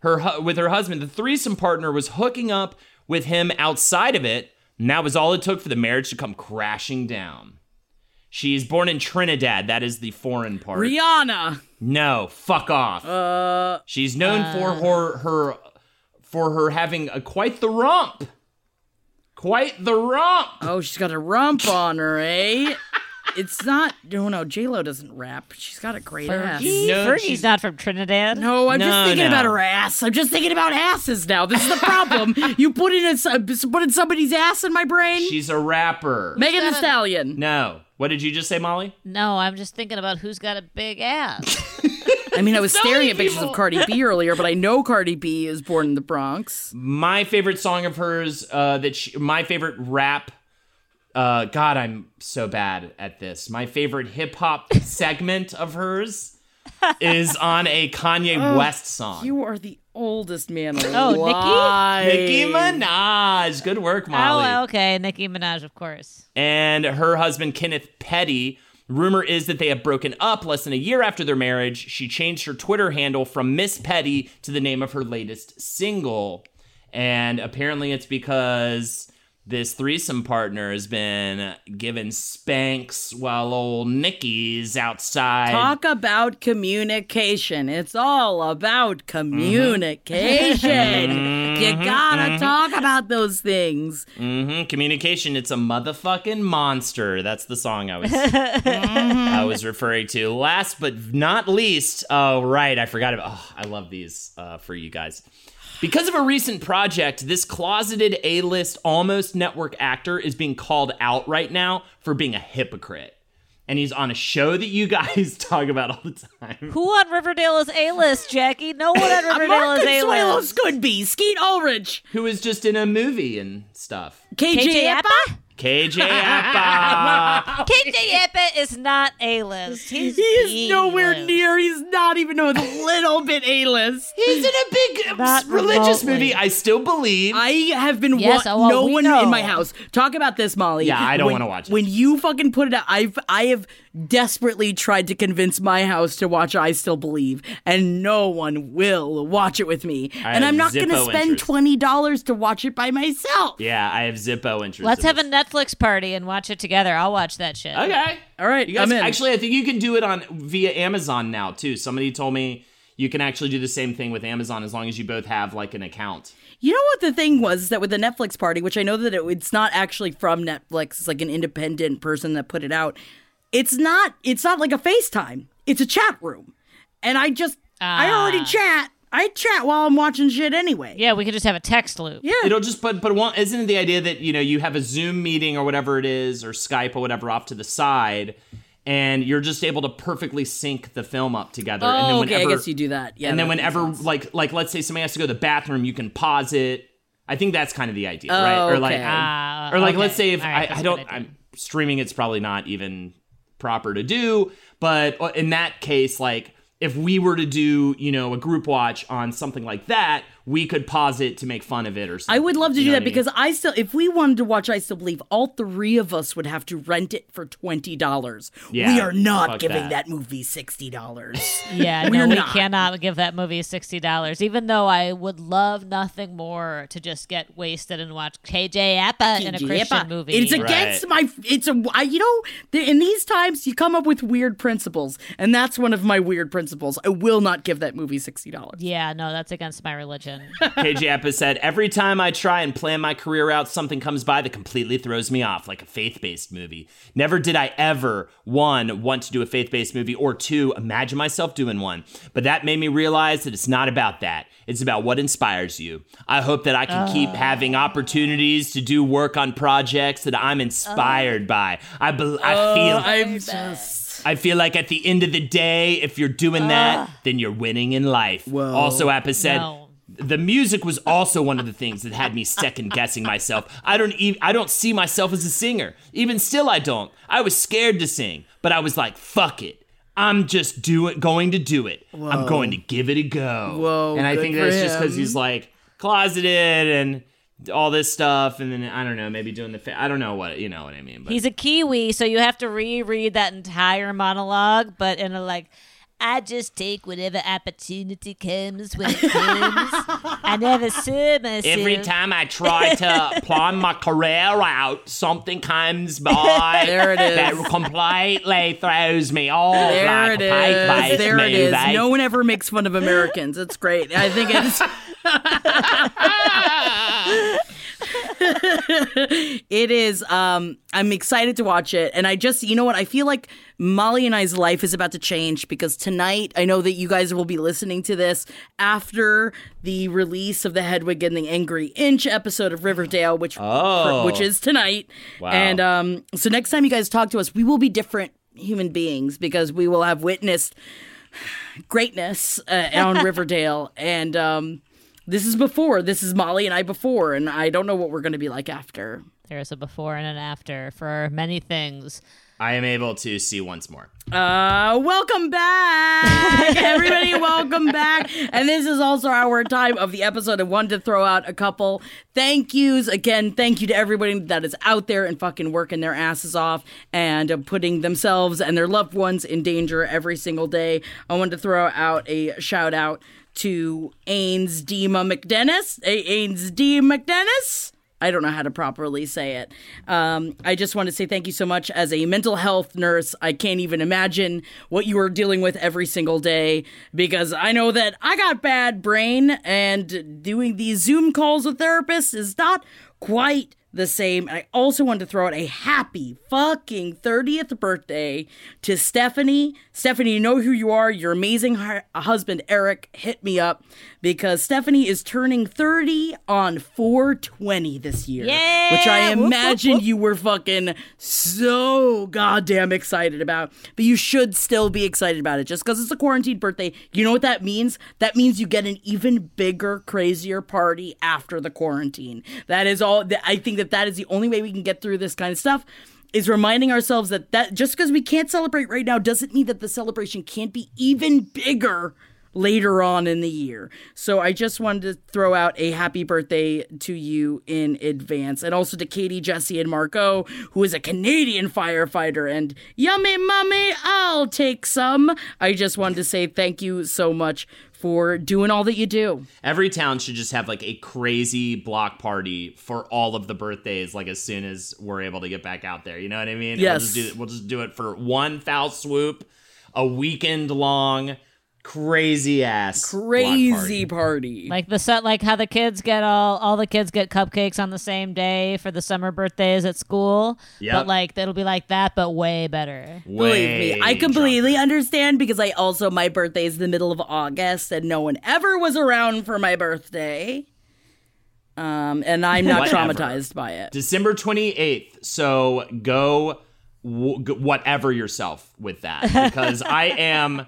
Her hu- with her husband, the threesome partner was hooking up with him outside of it, and that was all it took for the marriage to come crashing down. She's born in Trinidad. That is the foreign part. Rihanna. No, fuck off. Uh, She's known for her her for her having a, quite the rump. Quite the rump. oh, she's got a rump on her, eh? It's not. No, no. J Lo doesn't rap. She's got a great ass. Fergie? No, Fergie's she's- not from Trinidad. No, I'm No, just thinking no. about her ass. I'm just thinking about asses now. This is the problem. [laughs] you put in a, s- put in somebody's ass in my brain. She's a rapper. Megan Thee Stallion. No. What did you just say, Molly? No, I'm just thinking about who's got a big ass. [laughs] I mean, I was So staring at pictures of Cardi B [laughs] earlier, but I know Cardi B is born in the Bronx. My favorite song of hers, uh, that she, my favorite rap. Uh, God, I'm so bad at this. My favorite hip hop [laughs] segment of hers is on a Kanye West song. You are the oldest man Oh, Nicki? alive. Nicki Minaj. Good work, Molly. oh, okay. Nicki Minaj, of course. and her husband Kenneth Petty. Rumor is that they have broken up less than a year after their marriage. She changed her Twitter handle from Miss Petty to the name of her latest single. And apparently it's because this threesome partner has been given spanks while old Nicki's outside. Talk about communication. It's all about communication. [laughs] Mm-hmm. You gotta talk about those things. hmm Communication, it's a motherfucking monster. That's the song I was [laughs] I was referring to. Last but not least, oh right, I forgot about. Oh, I love these uh, for you guys. Because of a recent project, this closeted A-list almost network actor is being called out right now for being a hypocrite. And he's on a show that you guys [laughs] talk about all the time. Who on Riverdale is A-list, Jackie? No one on [laughs] Riverdale is A-list. could be. Skeet Ulrich. Who is just in a movie and stuff. KJ, KJ Apa? [laughs] Apa? KJ Apa. KJ Apa is not A-list. He's He is nowhere B-list. near. He's not even a little bit A-list. He's in a big uh, Not religious remotely. movie. I still believe. I have been Yes, wa- oh, well, no one know. in my house. Talk about this, Molly. Yeah, I don't wanna watch it. When you fucking put it out, I've I have desperately tried to convince my house to watch I Still Believe, and no one will watch it with me. I and I'm not gonna spend interest. twenty dollars to watch it by myself. yeah, I have Zippo interest. Let's in have a. Netflix party and watch it together. I'll watch that shit. Okay. All right, You guys, I'm in. actually, I think you can do it on via Amazon now too. Somebody told me you can actually do the same thing with Amazon as long as you both have like an account. You know what the thing was that with the Netflix party, which I know that it, it's not actually from Netflix, it's like an independent person that put it out. It's not. It's not like a FaceTime. It's a chat room, and I just I already Ah. chat. I chat while I'm watching shit anyway. Yeah, we could just have a text loop. Yeah. It'll just but but one isn't it the idea that you know you have a Zoom meeting or whatever it is or Skype or whatever off to the side, and you're just able to perfectly sync the film up together. and then Oh, okay, whenever, I guess you do that. Yeah. and then whenever sense. like like let's say somebody has to go to the bathroom, you can pause it. I think that's kind of the idea, right? Or like, okay. Ah, or like, okay. let's say if All right, I, that's I a don't, idea. I'm streaming. It's probably not even proper to do, but uh, in that case, like if we were to do, you know, a group watch on something like that, we could pause it to make fun of it or something. I would love to You do that what I mean? because I still, if we wanted to watch I Still Believe, all three of us would have to rent it for twenty dollars. Yeah, we are not giving that. that. movie sixty dollars. [laughs] Yeah, We're no, we not. cannot give that movie sixty dollars. Even though I would love nothing more to just get wasted and watch KJ Apa in a Christian movie. It's against my. It's a. I, you know, th- in these times, you come up with weird principles, and that's one of my weird principles. I will not give that movie sixty dollars. yeah, no, that's against my religion. [laughs] KJ Apa said, Every time I try and plan my career out, something comes by that completely throws me off, like a faith based movie. Never did I ever, one, want to do a faith based movie, or two, imagine myself doing one. But that made me realize that it's not about that. It's about what inspires you. I hope that I can keep ah. having opportunities to do work on projects that I'm inspired ah. by. I, bel I oh, feel I'm just. I feel like at the end of the day, if you're doing that, ah. then you're winning in life. Whoa. Also, Apa said No. The music was also one of the things that had me second guessing myself. I don't even I don't see myself as a singer. Even still, I don't. I was scared to sing, but I was like, "Fuck it." I'm just do it, going to do it. I'm going to give it a go. Whoa, And I think for that's just because he's like closeted and all this stuff, and then I don't know, maybe doing the fa- I don't know what you know what I mean. But He's a Kiwi, so you have to reread that entire monologue, but in a like. I just take whatever opportunity comes when it comes. I never serve myself. Every time I try to [laughs] plan my career out, something comes by There it is. that completely throws me off There like it a fake-based is. There it is. No one ever makes fun of Americans. It's great. I think it's. [laughs] [laughs] it is um i'm excited to watch it and i just you know what i feel like molly and i's life is about to change because tonight i know that you guys will be listening to this after the release of the hedwig and the angry inch episode of riverdale which Oh. which is tonight Wow. and um so next time you guys talk to us we will be different human beings because we will have witnessed [sighs] greatness uh, on [laughs] Riverdale, and um, this is before. This is Molly and I before, and I don't know what we're going to be like after. There's a before and an after for many things. I am able to see once more. Uh, welcome back, everybody. welcome back, and this is also our time of the episode. I wanted to throw out a couple thank yous again. Thank you to everybody that is out there and fucking working their asses off and uh, putting themselves and their loved ones in danger every single day. I wanted to throw out a shout out to Ains Dima McDennis. Ains D McDennis. I don't know how to properly say it. Um, I just want to say thank you so much. As a mental health nurse, I can't even imagine what you are dealing with every single day because I know that I got bad brain and doing these Zoom calls with therapists is not quite the same. I also want to throw out a happy fucking 30th birthday to Stephanie. Stephanie, you know who you are. Your amazing hu- husband, Eric, hit me up because Stephanie is turning 30 on 420 this year. Yeah! Which I Whoop, whoop, imagine whoop. you were fucking so goddamn excited about. But you should still be excited about it. Just because it's a quarantine birthday, you know what that means? That means you get an even bigger, crazier party after the quarantine. That is all. I think that that is the only way we can get through this kind of stuff. Is reminding ourselves that that just because we can't celebrate right now doesn't mean that the celebration can't be even bigger later on in the year. So I just wanted to throw out a happy birthday to you in advance. And also to Katie, Jesse, and Marco, who is a Canadian firefighter. And yummy mummy, I'll take some. I just wanted to say thank you so much for doing all that you do. Every town should just have like a crazy block party for all of the birthdays, like as soon as we're able to get back out there. You know what I mean? Yes. We'll just do, we'll just do it for one foul swoop, a weekend long, crazy ass Crazy party. Like the set, like how the kids get all all the kids get cupcakes on the same day for the summer birthdays at school. Yep. But like it'll be like that, but way better. Believe me, I completely understand because I also my birthday is the middle of August and no one ever was around for my birthday. Um, and I'm not Whatever. traumatized by it. December 28th. So go w- g- whatever yourself with that because [laughs] I am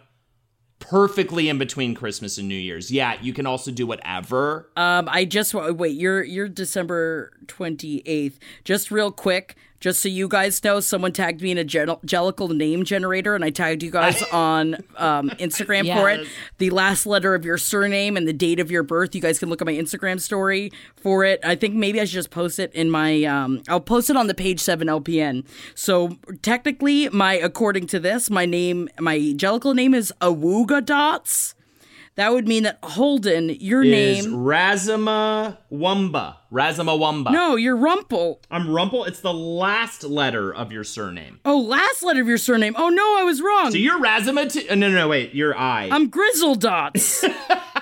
perfectly in between Christmas and New Year's. Yeah, you can also do whatever. Um, I just wait. You're you're December twenty eighth. Just real quick, just so you guys know, someone tagged me in a Jellicle name generator, and I tagged you guys [laughs] on um, Instagram for it. The last letter of your surname and the date of your birth. You guys can look at my Instagram story for it. I think maybe I should just post it in my. Um, I'll post it on the page seven LPN. So technically, my according to this, my name, my Jellicle name is Awuga Dots. That would mean that Holden, your name Is name. Razama Wumba. Razama Wumba. No, you're Rumple. I'm Rumple. It's the last letter of your surname. Oh, last letter of your surname. Oh no, I was wrong. So you're Razama. T- uh, no, no, no, wait. You're I. I'm Grizzle Dots. [laughs]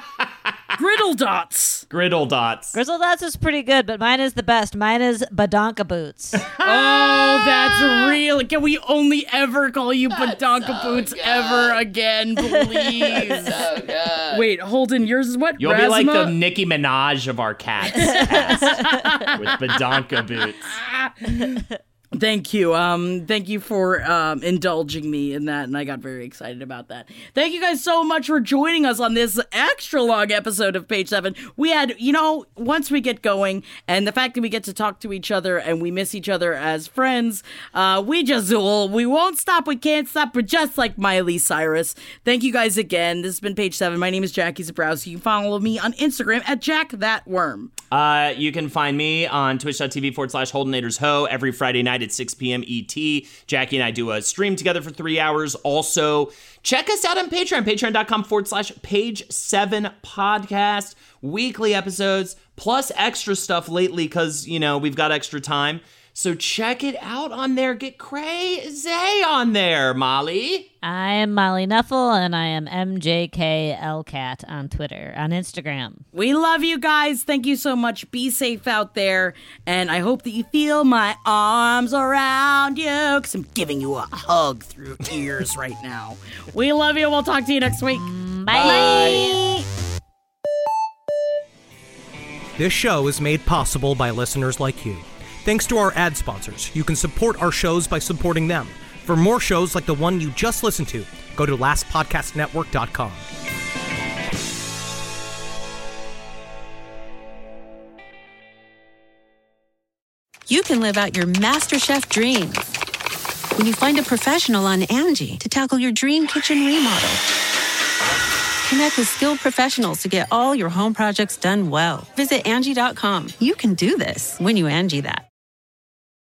Griddle Dots. Griddle Dots. Grizzle Dots is pretty good, but mine is the best. Mine is Badonka Boots. [laughs] Oh, that's real. Can we only ever call you Badonka Boots ever again, [laughs] please? Wait, Holden, yours is what? You'll be like the Razma? Nicki Minaj of our cats [laughs] with Badonka boots. Thank you. Um, thank you for um, indulging me in that, and I got very excited about that. Thank you guys so much for joining us on this extra long episode of Page Seven. We had, you know, once we get going, and the fact that we get to talk to each other and we miss each other as friends, uh, we just well, we won't stop. We can't stop. But just like Miley Cyrus, thank you guys again. This has been Page Seven. My name is Jackie Zebrowski. You can follow me on Instagram at Jack That Worm. Uh, you can find me on twitch.tv forward slash Holdenators Ho every Friday night at 6 p.m. ET. Jackie and I do a stream together for three hours. Also, check us out on Patreon, patreon.com forward slash page seven podcast. Weekly episodes plus extra stuff lately because, you know, we've got extra time. So check it out on there. Get crazy on there, Molly. I am Molly Knefel, and I am MJKLCat on Twitter, on Instagram. We love you guys. Thank you so much. Be safe out there. And I hope that you feel my arms around you because I'm giving you a hug through [laughs] ears right now. We love you. We'll talk to you next week. Mm, bye. This show is made possible by listeners like you. Thanks to our ad sponsors, you can support our shows by supporting them. For more shows like the one you just listened to, go to lastpodcastnetwork.com. you can live out your MasterChef dream when you find a professional on Angie to tackle your dream kitchen remodel. Connect with skilled professionals to get all your home projects done well. Visit Angie.com. You can do this when you Angie that.